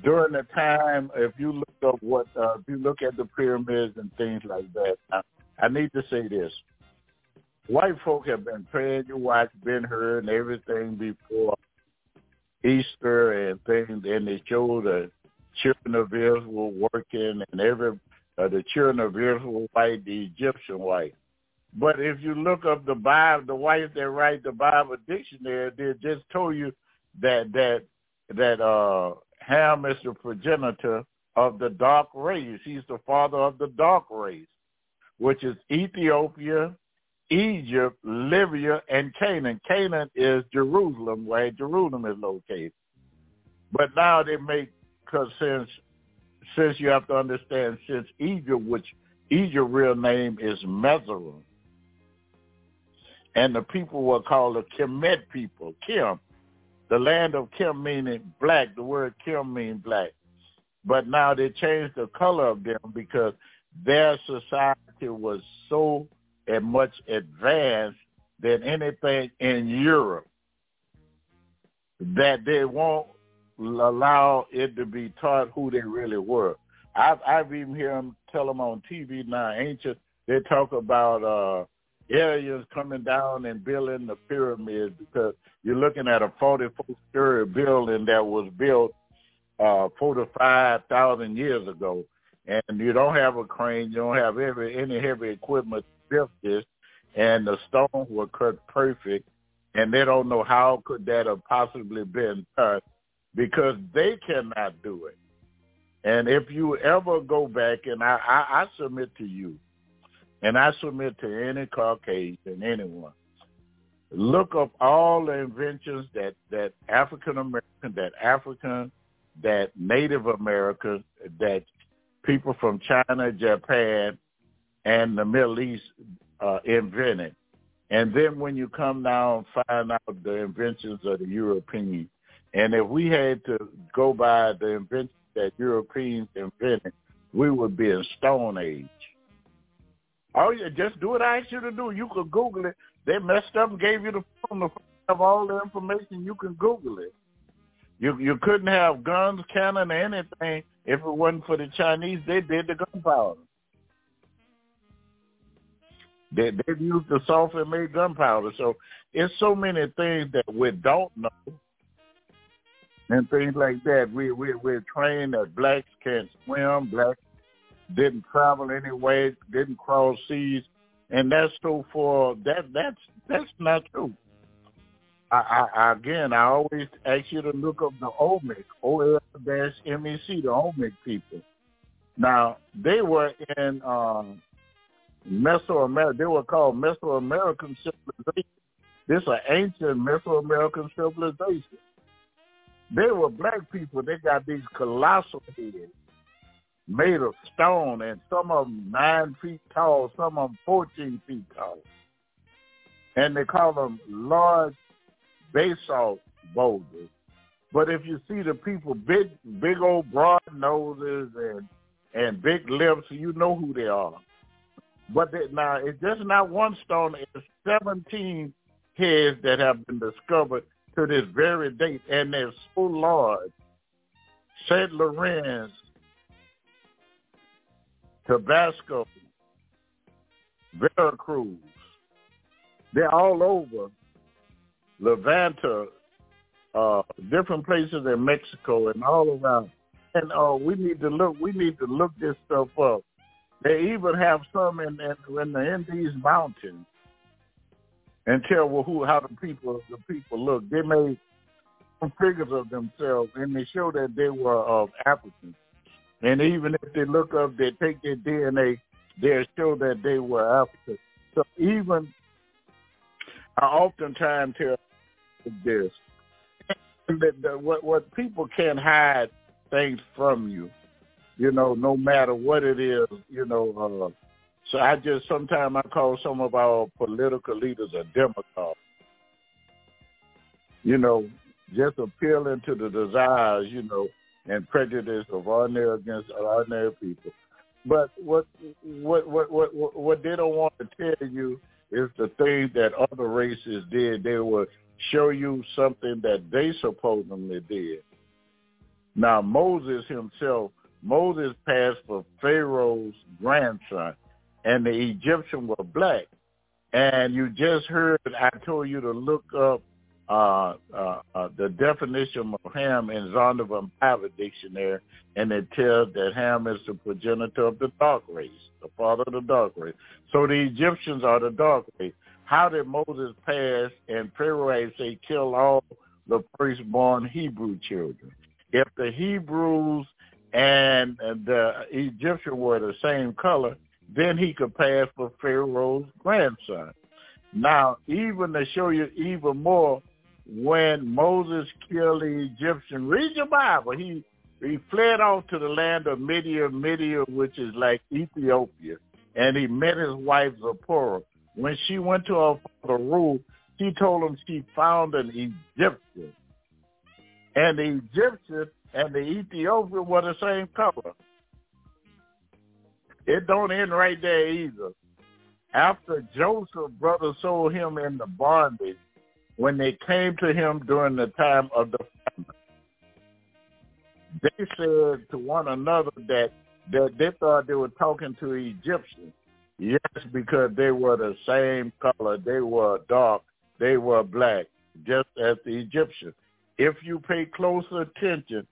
during the time, if you look up what, uh, if you look at the pyramids and things like that, I, I need to say this. White folk have been praying you watch Ben Hur and everything before Easter and things, and they show the children of Israel working and every uh, the children of Israel white, the Egyptian white. But if you look up the Bible, the whites that write the Bible dictionary, they just told you that that that uh Ham is the progenitor of the dark race. He's the father of the dark race, which is Ethiopia, Egypt, Libya, and Canaan. Canaan is Jerusalem, where Jerusalem is located. But now they make, because since, since you have to understand, since Egypt, which Egypt's real name is Meseret, and the people were called the Kemet people, Kim, the land of Kim meaning black. The word Kim means black. But now they changed the color of them because their society was so much advanced than anything in Europe that they won't allow it to be taught who they really were. I've, I've even heard them tell them on TV now, ancient, they talk about uh, areas coming down and building the pyramids because you're looking at a 44-story building that was built uh, four to 5,000 years ago, and you don't have a crane, you don't have every, any heavy equipment to build this, and the stones were cut perfect, and they don't know how could that have possibly been cut because they cannot do it. And if you ever go back, and I, I, I submit to you, and I submit to any Caucasian, anyone, look up all the inventions that, that African American, that African, that Native American, that people from China, Japan, and the Middle East uh, invented. And then when you come down, find out the inventions of the Europeans. And if we had to go by the inventions that Europeans invented, we would be in Stone Age. Oh yeah, just do what I asked you to do. You could Google it. They messed up and gave you the phone to have all the information. You can Google it. You you couldn't have guns, cannon, anything if it wasn't for the Chinese. They did the gunpowder. They they used the sulfur made gunpowder. So it's so many things that we don't know, and things like that. We we we're trained that blacks can't swim, blacks didn't travel anyway, didn't cross seas, and that's so for that that's that's not true. I, I again, I always ask you to look up the Olmec, O-L-M-E-C, the Olmec people. Now they were in um, Mesoamerica. They were called Mesoamerican civilization. This is an ancient Mesoamerican civilization. They were black people. They got these colossal heads made of stone, and some of them nine feet tall, some of them 14 feet tall. And they call them large basalt boulders. But if you see the people, big, big old broad noses and and big lips, you know who they are. But they, now it's just not one stone; it's 17 heads that have been discovered to this very date, and they're so large. Lawrence Tabasco, Veracruz. They're all over La Venta, uh, different places in Mexico and all around. And uh, we need to look. We need to look this stuff up. They even have some in in, in the Andes Mountains, and tell well, who how the people the people look. They made some figures of themselves, and they show that they were of Africans. And even if they look up, they take their DNA, they show that they were African. So even I oftentimes tell this that, that what what people can't hide things from you, you know, no matter what it is, you know. Uh, so I just sometimes I call some of our political leaders a demagogue. You know, just appealing to the desires, you know, and prejudice of ordinary against ordinary people. But what what what what what they don't want to tell you is the thing that other races did. They would show you something that they supposedly did. Now Moses himself, Moses passed for Pharaoh's grandson, and the Egyptian were black. And you just heard I told you to look up uh, uh, uh, the definition of Ham in Zondervan Bible Dictionary, and it tells that Ham is the progenitor of the dark race, the father of the dark race. So the Egyptians are the dark race. How did Moses pass and Pharaoh say kill all the firstborn Hebrew children? If the Hebrews and the Egyptian were the same color, then he could pass for Pharaoh's grandson. Now, even to show you even more, when Moses killed the Egyptian. Read your Bible. He he fled off to the land of Midian, Midian, which is like Ethiopia, and he met his wife Zipporah. When she went to her father Reuel, she told him she found an Egyptian, and the Egyptian and the Ethiopian were the same color. It don't end right there either. After Joseph brother sold him into bondage, when they came to him during the time of the famine. They said to one another that, that they thought they were talking to Egyptians. Yes, because they were the same color. They were dark. They were black, just as the Egyptians. If you pay close attention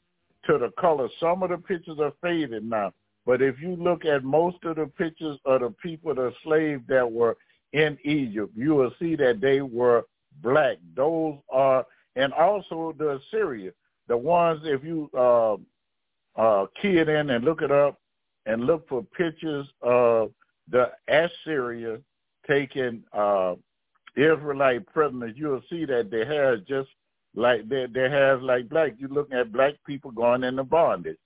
to the color, some of the pictures are faded now. But if you look at most of the pictures of the people, the slaves that were in Egypt, you will see that they were black. Those are, and also the Assyria, the ones if you uh, uh, key it in and look it up and look for pictures of the Assyria taking uh, Israelite prisoners, you'll see that they have just like they they have like black. You're looking at black people going into bondage.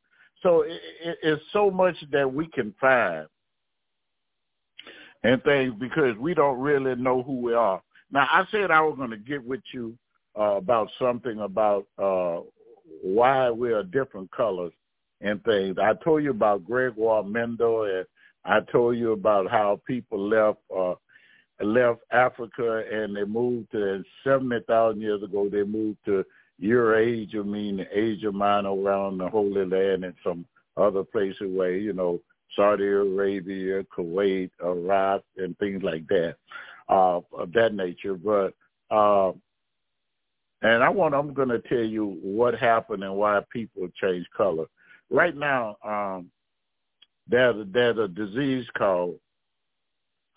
So it, it, it's so much that we can find and things because we don't really know who we are. Now, I said I was going to get with you uh, about something about uh, why we are different colors and things. I told you about Gregor Mendel, and I told you about how people left uh, left Africa and they moved to seventy thousand years ago. They moved to Eurasia, Asia Minor, around the Holy Land and some other places where you know Saudi Arabia, Kuwait, Iraq, and things like that uh, of that nature. But uh, and I want I'm going to tell you what happened and why people change color. Right now, um, there's there's a disease called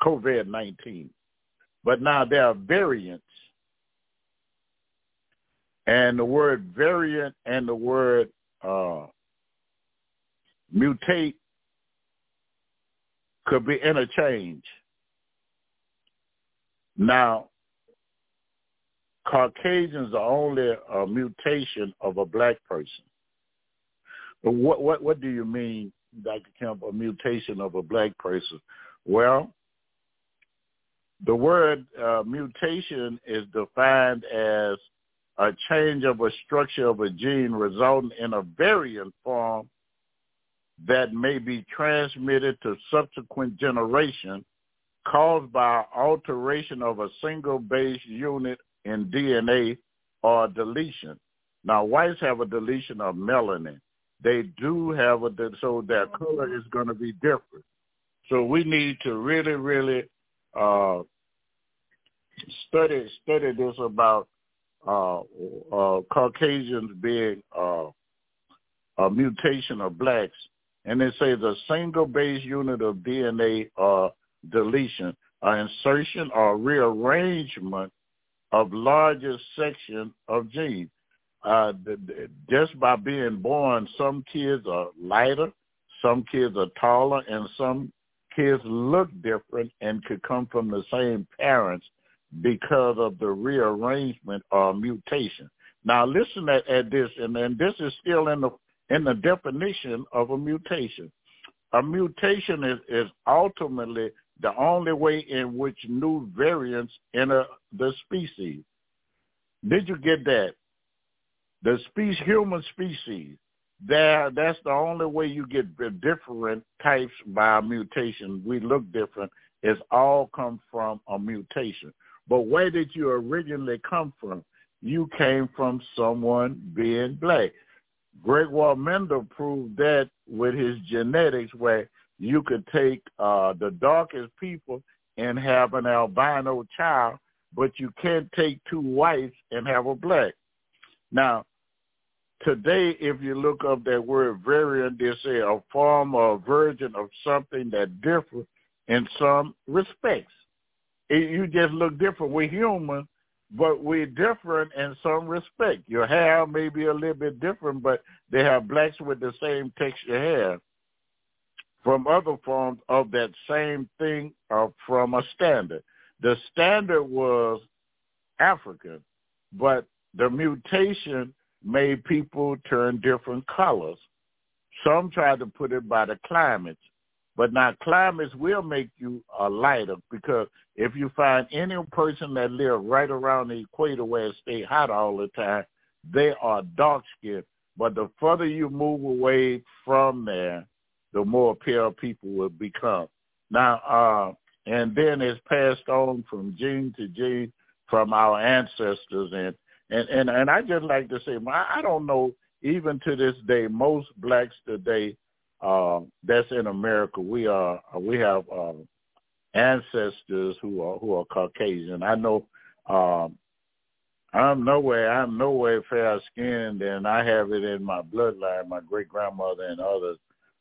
COVID-19, but now there are variants, and the word variant and the word uh, mutate could be interchanged. Now, Caucasians are only a mutation of a black person. But what what what do you mean, Dr. Kemp, a mutation of a black person? Well, the word uh, mutation is defined as a change of a structure of a gene resulting in a variant form that may be transmitted to subsequent generations caused by alteration of a single base unit in DNA or deletion. Now, whites have a deletion of melanin. They do have a, so their color is going to be different. So we need to really, really uh, study study this about uh, uh, Caucasians being uh, a mutation of blacks, and they say the single base unit of DNA or deletion, or insertion or rearrangement of larger section of genes. Uh, just by being born, some kids are lighter, some kids are taller, and some kids look different and could come from the same parents because of the rearrangement or mutation. Now listen at, at this, and, and this is still in the in the definition of a mutation. A mutation is, is ultimately the only way in which new variants enter the species. Did you get that? The species, human species, there, that's the only way you get different types by mutation. We look different. It's all come from a mutation. But where did you originally come from? You came from someone being black. Gregor Mendel proved that with his genetics where you could take uh, the darkest people and have an albino child, but you can't take two whites and have a black. Now, today, if you look up that word variant, they say a form or version of something that differs in some respects. It, you just look different. We're human, but we're different in some respect. Your hair may be a little bit different, but they have blacks with the same texture hair from other forms of that same thing or from a standard. The standard was African, but the mutation made people turn different colors. Some tried to put it by the climates, but now climates will make you a lighter because if you find any person that live right around the equator where it stay hot all the time, they are dark skinned. But the further you move away from there, the more pale people will become. Now, uh, and then it's passed on from gene to gene from our ancestors. And, and, and, and I just like to say, I don't know, even to this day, most blacks today uh, that's in America, we are, we have uh, ancestors who are who are Caucasian. I know um, I'm nowhere I'm nowhere fair skinned, and I have it in my bloodline. My great grandmother and others.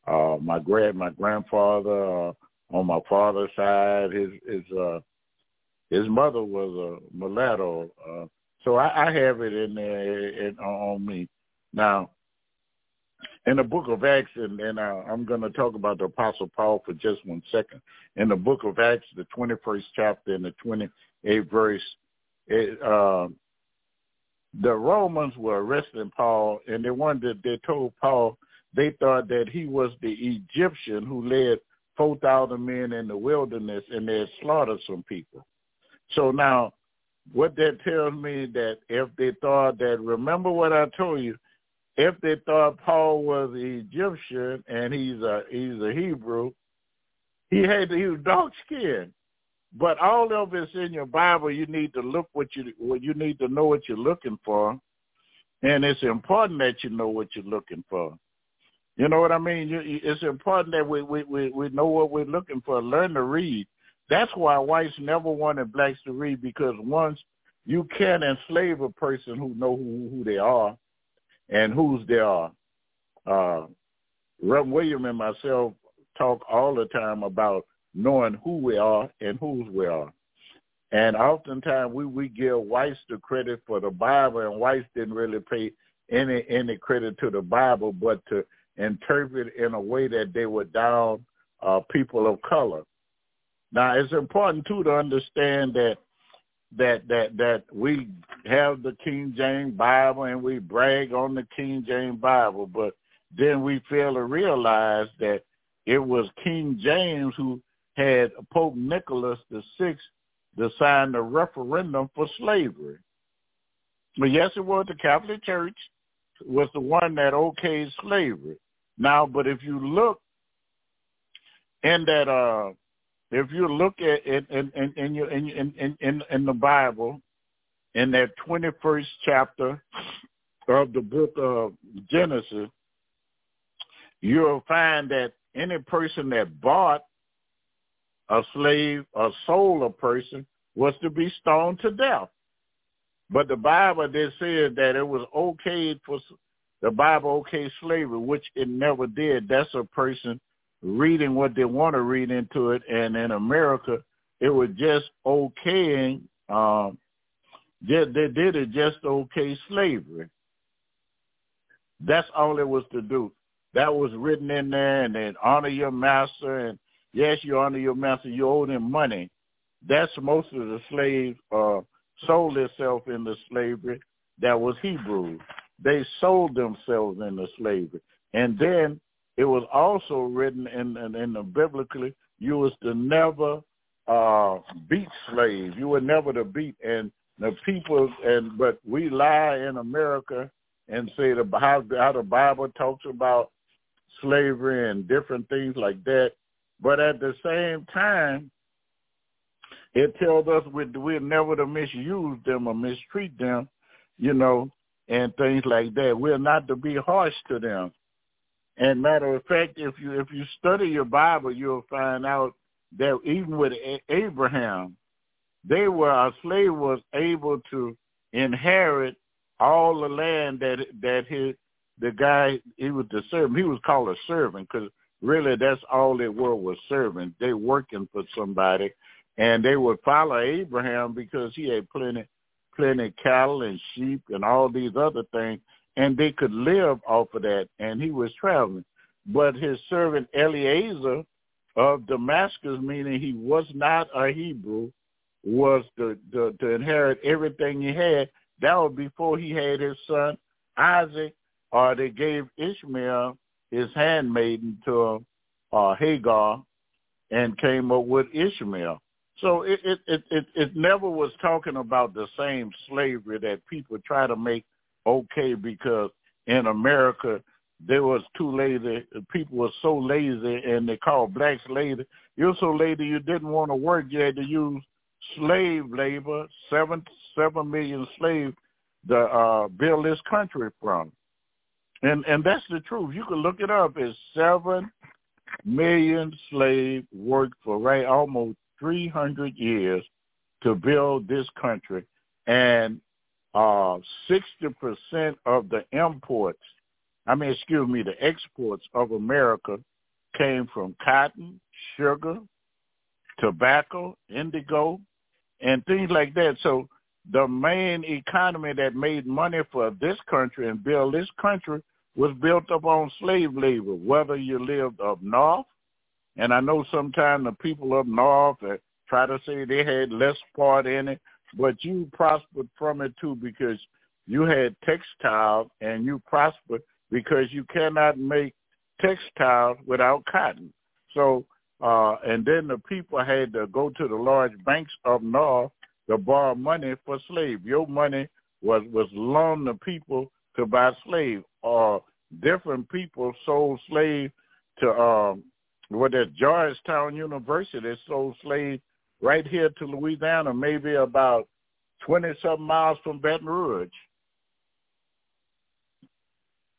Uh, my grand my grandfather uh, on my father's side, his his uh, his mother was a mulatto. Uh, so I, I have it in there in, on me. Now, in the book of Acts, and, and uh, I'm going to talk about the Apostle Paul for just one second. In the book of Acts, the 21st chapter and the 28th verse, it, uh, the Romans were arresting Paul, and they wanted, they told Paul they thought that he was the Egyptian who led 4,000 men in the wilderness, and they had slaughtered some people. So now, what that tells me that if they thought that, remember what I told you, if they thought Paul was Egyptian and he's a he's a Hebrew, he had to, he was dark skinned. But all of it's in your Bible. You need to look what you what you need to know what you're looking for, and it's important that you know what you're looking for. You know what I mean? You, it's important that we, we we we know what we're looking for. Learn to read. That's why whites never wanted blacks to read because once you can enslave a person who know who, who they are, and whose they are. Uh, Reverend William and myself talk all the time about knowing who we are and whose we are. And oftentimes we, we give whites the credit for the Bible, and whites didn't really pay any any credit to the Bible, but to interpret in a way that they were down uh, people of color. Now, it's important too to understand that that that that we have the King James Bible and we brag on the King James Bible, but then we fail to realize that it was King James who had Pope Nicholas the Sixth to sign the referendum for slavery. But yes, it was the Catholic Church was the one that okayed slavery. Now, but if you look in that uh if you look at it in in in your in in in, in the Bible, in that twenty first chapter of the book of Genesis, you'll find that any person that bought a slave or sold a person was to be stoned to death. But the Bible did say that it was okay for the Bible okay slavery, which it never did. That's a person reading what they want to read into it. And in America, it was just okaying. Um, just, they did it just okay slavery. That's all it was to do. That was written in there, and then honor your master, and yes, you honor your master. You owe them money. That's most of the slaves uh, sold themselves into slavery. That was Hebrew. They sold themselves into slavery, and then it was also written in in, in the biblically you was to never uh beat slaves. You were never to beat and the people and but we lie in America and say the how, how the Bible talks about slavery and different things like that. But at the same time, it tells us we, we're never to misuse them or mistreat them, you know, and things like that. We're not to be harsh to them. And matter of fact, if you if you study your Bible, you'll find out that even with Abraham, they were a slave was able to inherit all the land that that his the guy he was the servant. He was called a servant because really that's all they were was servants. They working for somebody, and they would follow Abraham because he had plenty plenty cattle and sheep and all these other things and they could live off of that, and he was traveling. But his servant Eliezer of Damascus, meaning he was not a Hebrew, was to, to, to inherit everything he had. That was before he had his son Isaac, or they gave Ishmael his handmaiden to uh, Hagar and came up with Ishmael. So it, it it it it never was talking about the same slavery that people try to make okay because in America there was too lazy. People were so lazy, and they called blacks lazy. You're so lazy you didn't want to work. You had to use slave labor, seven seven million slaves to uh, build this country from. And and that's the truth. You can look it up. It's seven million slaves worked for right almost three hundred years to build this country, and uh, 60% of the imports, I mean, excuse me, the exports of America came from cotton, sugar, tobacco, indigo, and things like that. So the main economy that made money for this country and built this country was built up on slave labor, whether you lived up north. And I know sometimes the people up north try to say they had less part in it but you prospered from it too because you had textiles and you prospered because you cannot make textiles without cotton. So, uh, and then the people had to go to the large banks up north to borrow money for slaves. Your money was was loaned to people to buy slaves, or different people sold slaves to um, what that Georgetown University sold slaves right here to Louisiana, maybe about 20 something miles from Baton Rouge.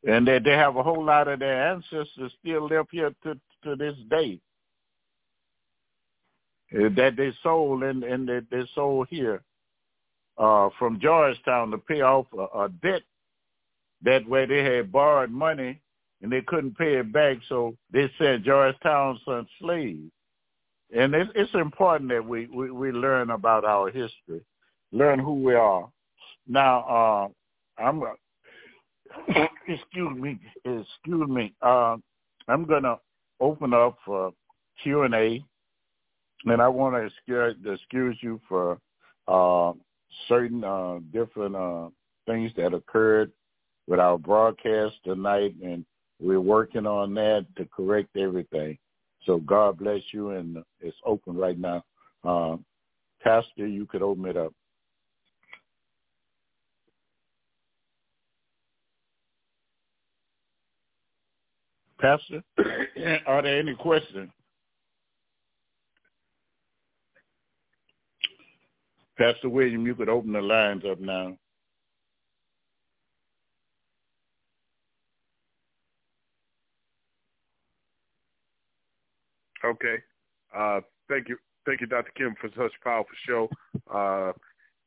And they, they have a whole lot of their ancestors still live here to, to this day. Uh, that they sold and, and they, they sold here uh, from Georgetown to pay off a, a debt that way they had borrowed money and they couldn't pay it back, so they sent Georgetown some slaves and it, it's important that we, we, we learn about our history, learn who we are. Now, uh, I'm (coughs) excuse me, excuse me. Uh, I'm gonna open up for Q and A, and I want to excuse, excuse you for uh, certain uh, different uh, things that occurred with our broadcast tonight, and we're working on that to correct everything. So God bless you, and it's open right now. Uh, Pastor, you could open it up. Pastor, (clears throat) are there any questions? Pastor William, you could open the lines up now.
Okay. Uh, thank you, thank you, Dr. Kemp, for such a powerful show. Uh,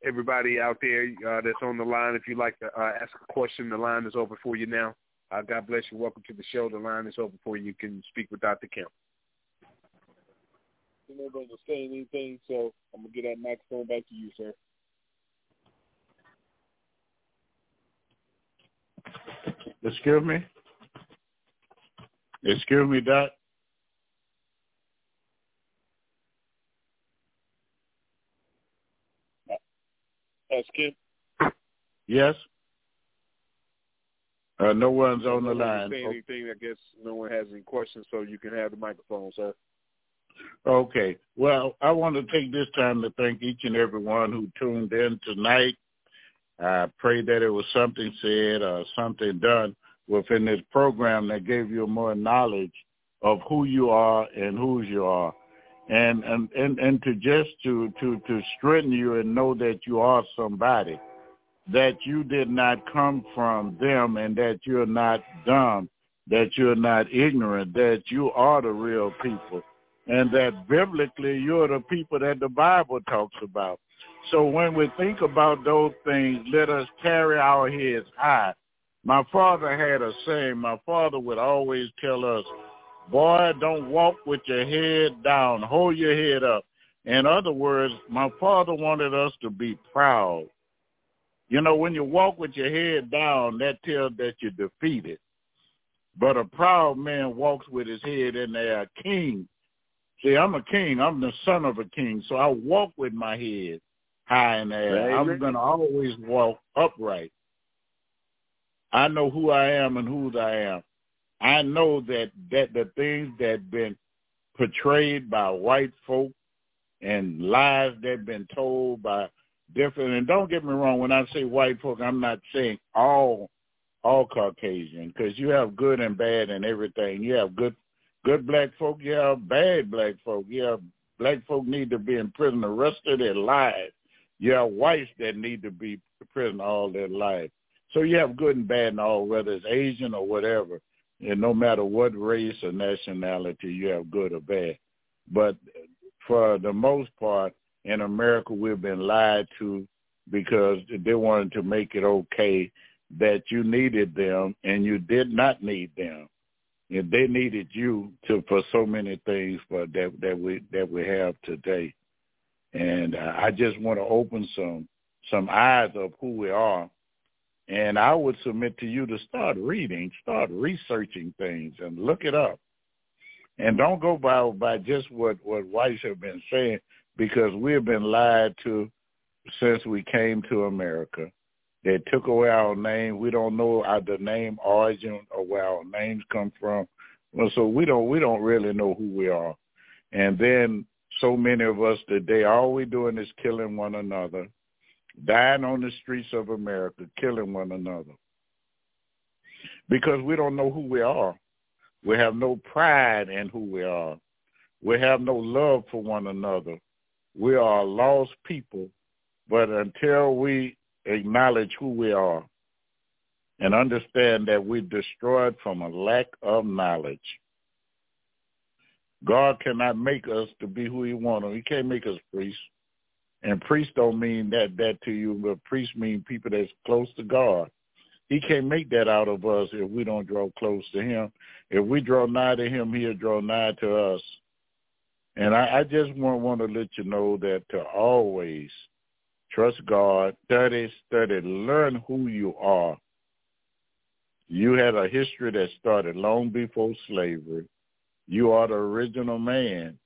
everybody out there uh, that's on the line. If you'd like to uh, ask a question, the line is open for you now. Uh, God bless you. Welcome to the show. The line is open for you. You can speak with Dr. Kemp. Nobody was saying anything, so I'm gonna get that microphone back to you, sir.
Excuse me. Excuse me, Doc.
Uh, Skip.
Yes. Uh, no one's on the line.
Say anything? I guess no one has any questions, so you can have the microphone, sir.
Okay. Well, I want to take this time to thank each and every one who tuned in tonight. I pray that it was something said or something done within this program that gave you more knowledge of who you are and whose you are. And, and, and, and to just to, to, to strengthen you and know that you are somebody that you did not come from them and that you're not dumb, that you're not ignorant, that you are the real people, and that biblically you're the people that the Bible talks about. So when we think about those things, let us carry our heads high. My father had a saying, my father would always tell us, boy, don't walk with your head down, hold your head up. In other words, my father wanted us to be proud you know, when you walk with your head down, that tells that you're defeated. But a proud man walks with his head in the air. King. See, I'm a king. I'm the son of a king. So I walk with my head high in the air. I'm going to always walk upright. I know who I am and whose I am. I know that, that the things that been portrayed by white folk and lies that been told by different. And don't get me wrong, when I say white folk, I'm not saying all all Caucasian because you have good and bad and everything. You have good good black folk, you have bad black folk. You have black folk need to be in prison the rest of their lives. You have whites that need to be in prison all their life. So you have good and bad and all, whether it's Asian or whatever. And no matter what race or nationality, you have good or bad. But for the most part, in America we've been lied to because they wanted to make it okay that you needed them and you did not need them. And they needed you to for so many things for that that we that we have today. And uh, I just want to open some some eyes of who we are. And I would submit to you to start reading, start researching things and look it up. And don't go by by just what what whites have been saying because we have been lied to since we came to America. They took away our name. We don't know our, the name origin or where our names come from. Well, so we don't we don't really know who we are. And then so many of us today, all we're doing is killing one another, dying on the streets of America, killing one another. Because we don't know who we are. We have no pride in who we are. We have no love for one another we are lost people, but until we acknowledge who we are and understand that we're destroyed from a lack of knowledge, God cannot make us to be who he wants. He can't make us priests. And priests don't mean that that to you, but priests mean people that's close to God. He can't make that out of us if we don't draw close to him. If we draw nigh to him, he'll draw nigh to us. And I, I just want, want to let you know that to always trust God, study, study, learn who you are. You had a history that started long before slavery. You are the original man.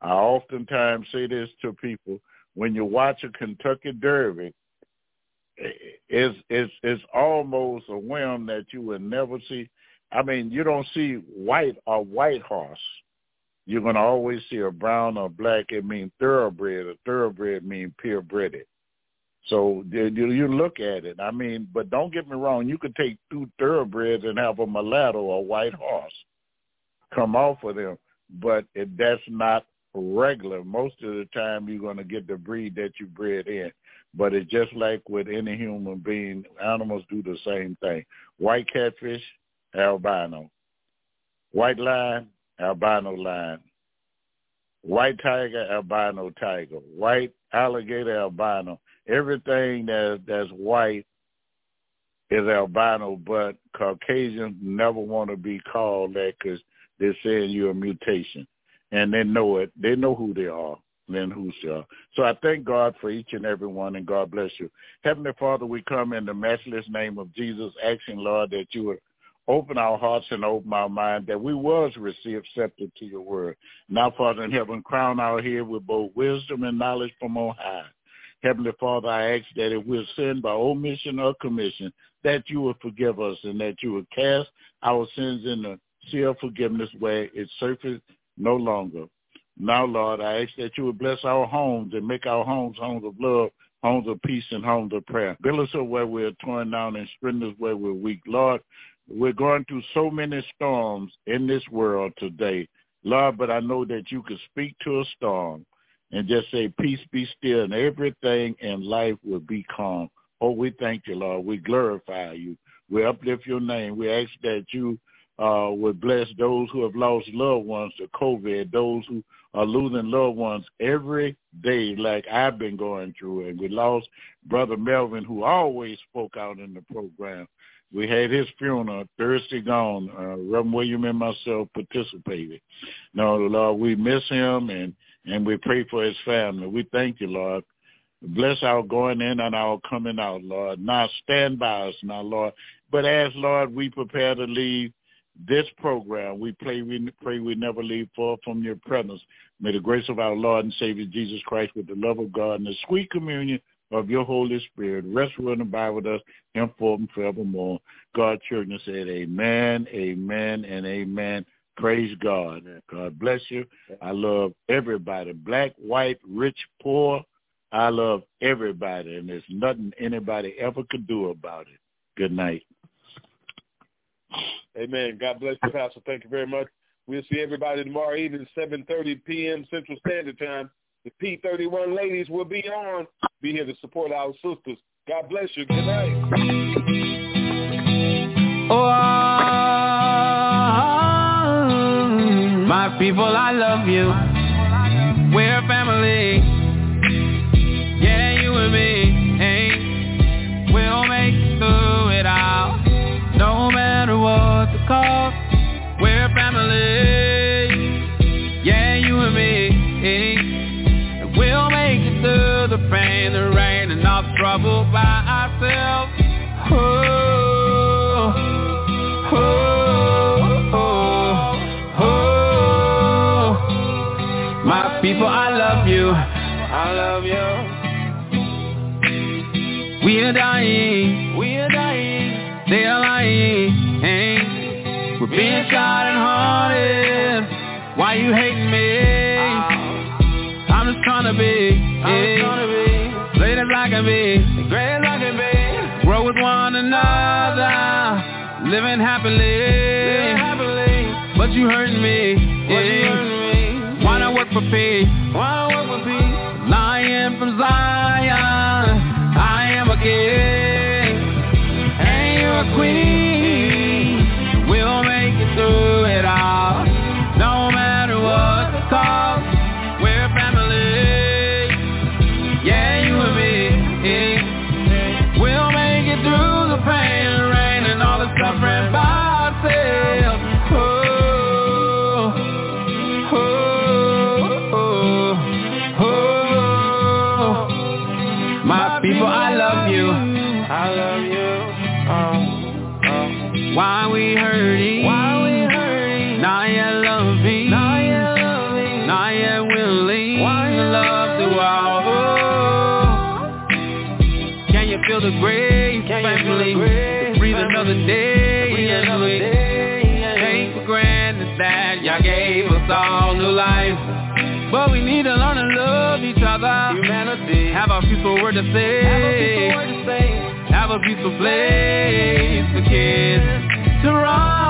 I oftentimes say this to people. When you watch a Kentucky Derby, it's, it's, it's almost a whim that you would never see. I mean, you don't see white or white horse you're to always see a brown or black. It means thoroughbred. A thoroughbred means purebred. So you look at it. I mean, but don't get me wrong. You could take two thoroughbreds and have a mulatto or white horse come off of them, but it, that's not regular. Most of the time, you're going to get the breed that you bred in. But it's just like with any human being, animals do the same thing. White catfish, albino. White lion, albino lion. White tiger, albino tiger. White alligator, albino. everything that that's white is albino, but Caucasians never want to be called that because they're saying you're a mutation, and they know it. They know who they are. Then who shall? So I thank God for each and every one, and God bless you. Heavenly Father, we come in the matchless name of Jesus, asking, Lord, that you would open our hearts and open our mind, that we was received receptive to your word. Now, Father in heaven, crown our head with both wisdom and knowledge from on high. Heavenly Father, I ask that if we're sinned by omission or commission, that you would forgive us and that you would cast our sins in the sea of forgiveness where it surfaces no longer. Now, Lord, I ask that you would bless our homes and make our homes homes of love, homes of peace, and homes of prayer. Build us up where we're torn down and strengthen us where we're weak. Lord, we're going through so many storms in this world today. Lord, but I know that you could speak to a storm and just say, peace be still, and everything in life will be calm. Oh, we thank you, Lord. We glorify you. We uplift your name. We ask that you uh, would bless those who have lost loved ones to COVID, those who are losing loved ones every day like I've been going through. And we lost Brother Melvin, who always spoke out in the program. We had his funeral Thursday gone. Uh, Reverend William and myself participated. No, Lord, we miss him and, and we pray for his family. We thank you, Lord. Bless our going in and our coming out, Lord. Now stand by us now, Lord. But as, Lord, we prepare to leave this program. We pray we pray we never leave far from your presence. May the grace of our Lord and Savior Jesus Christ with the love of God and the sweet communion of your Holy Spirit rest, rule, and abide with us henceforth and forevermore. God children said amen, amen, and amen. Praise God. God bless you. I love everybody, black, white, rich, poor. I love everybody, and there's nothing anybody ever could do about it. Good night.
Amen. God bless you, Pastor. Thank you very much. We'll see everybody tomorrow evening, 7.30 p.m. Central Standard Time. The P31 ladies will be on. Be here to support our sisters. God bless you. Good night.
Oh, my people, I love you. We're. Are dying. We are dying. They are lying. Hey. We're being shot and haunted. Why you hating me? Ah. I'm just trying to be. Hey. Great as I can be. Great as I can be. Grow with one another. Living happily. Living happily. But you hurting me. But you hurting me. Why not work for peace? Why not work for peace? A peaceful word to say. Have a peaceful place for kids to run.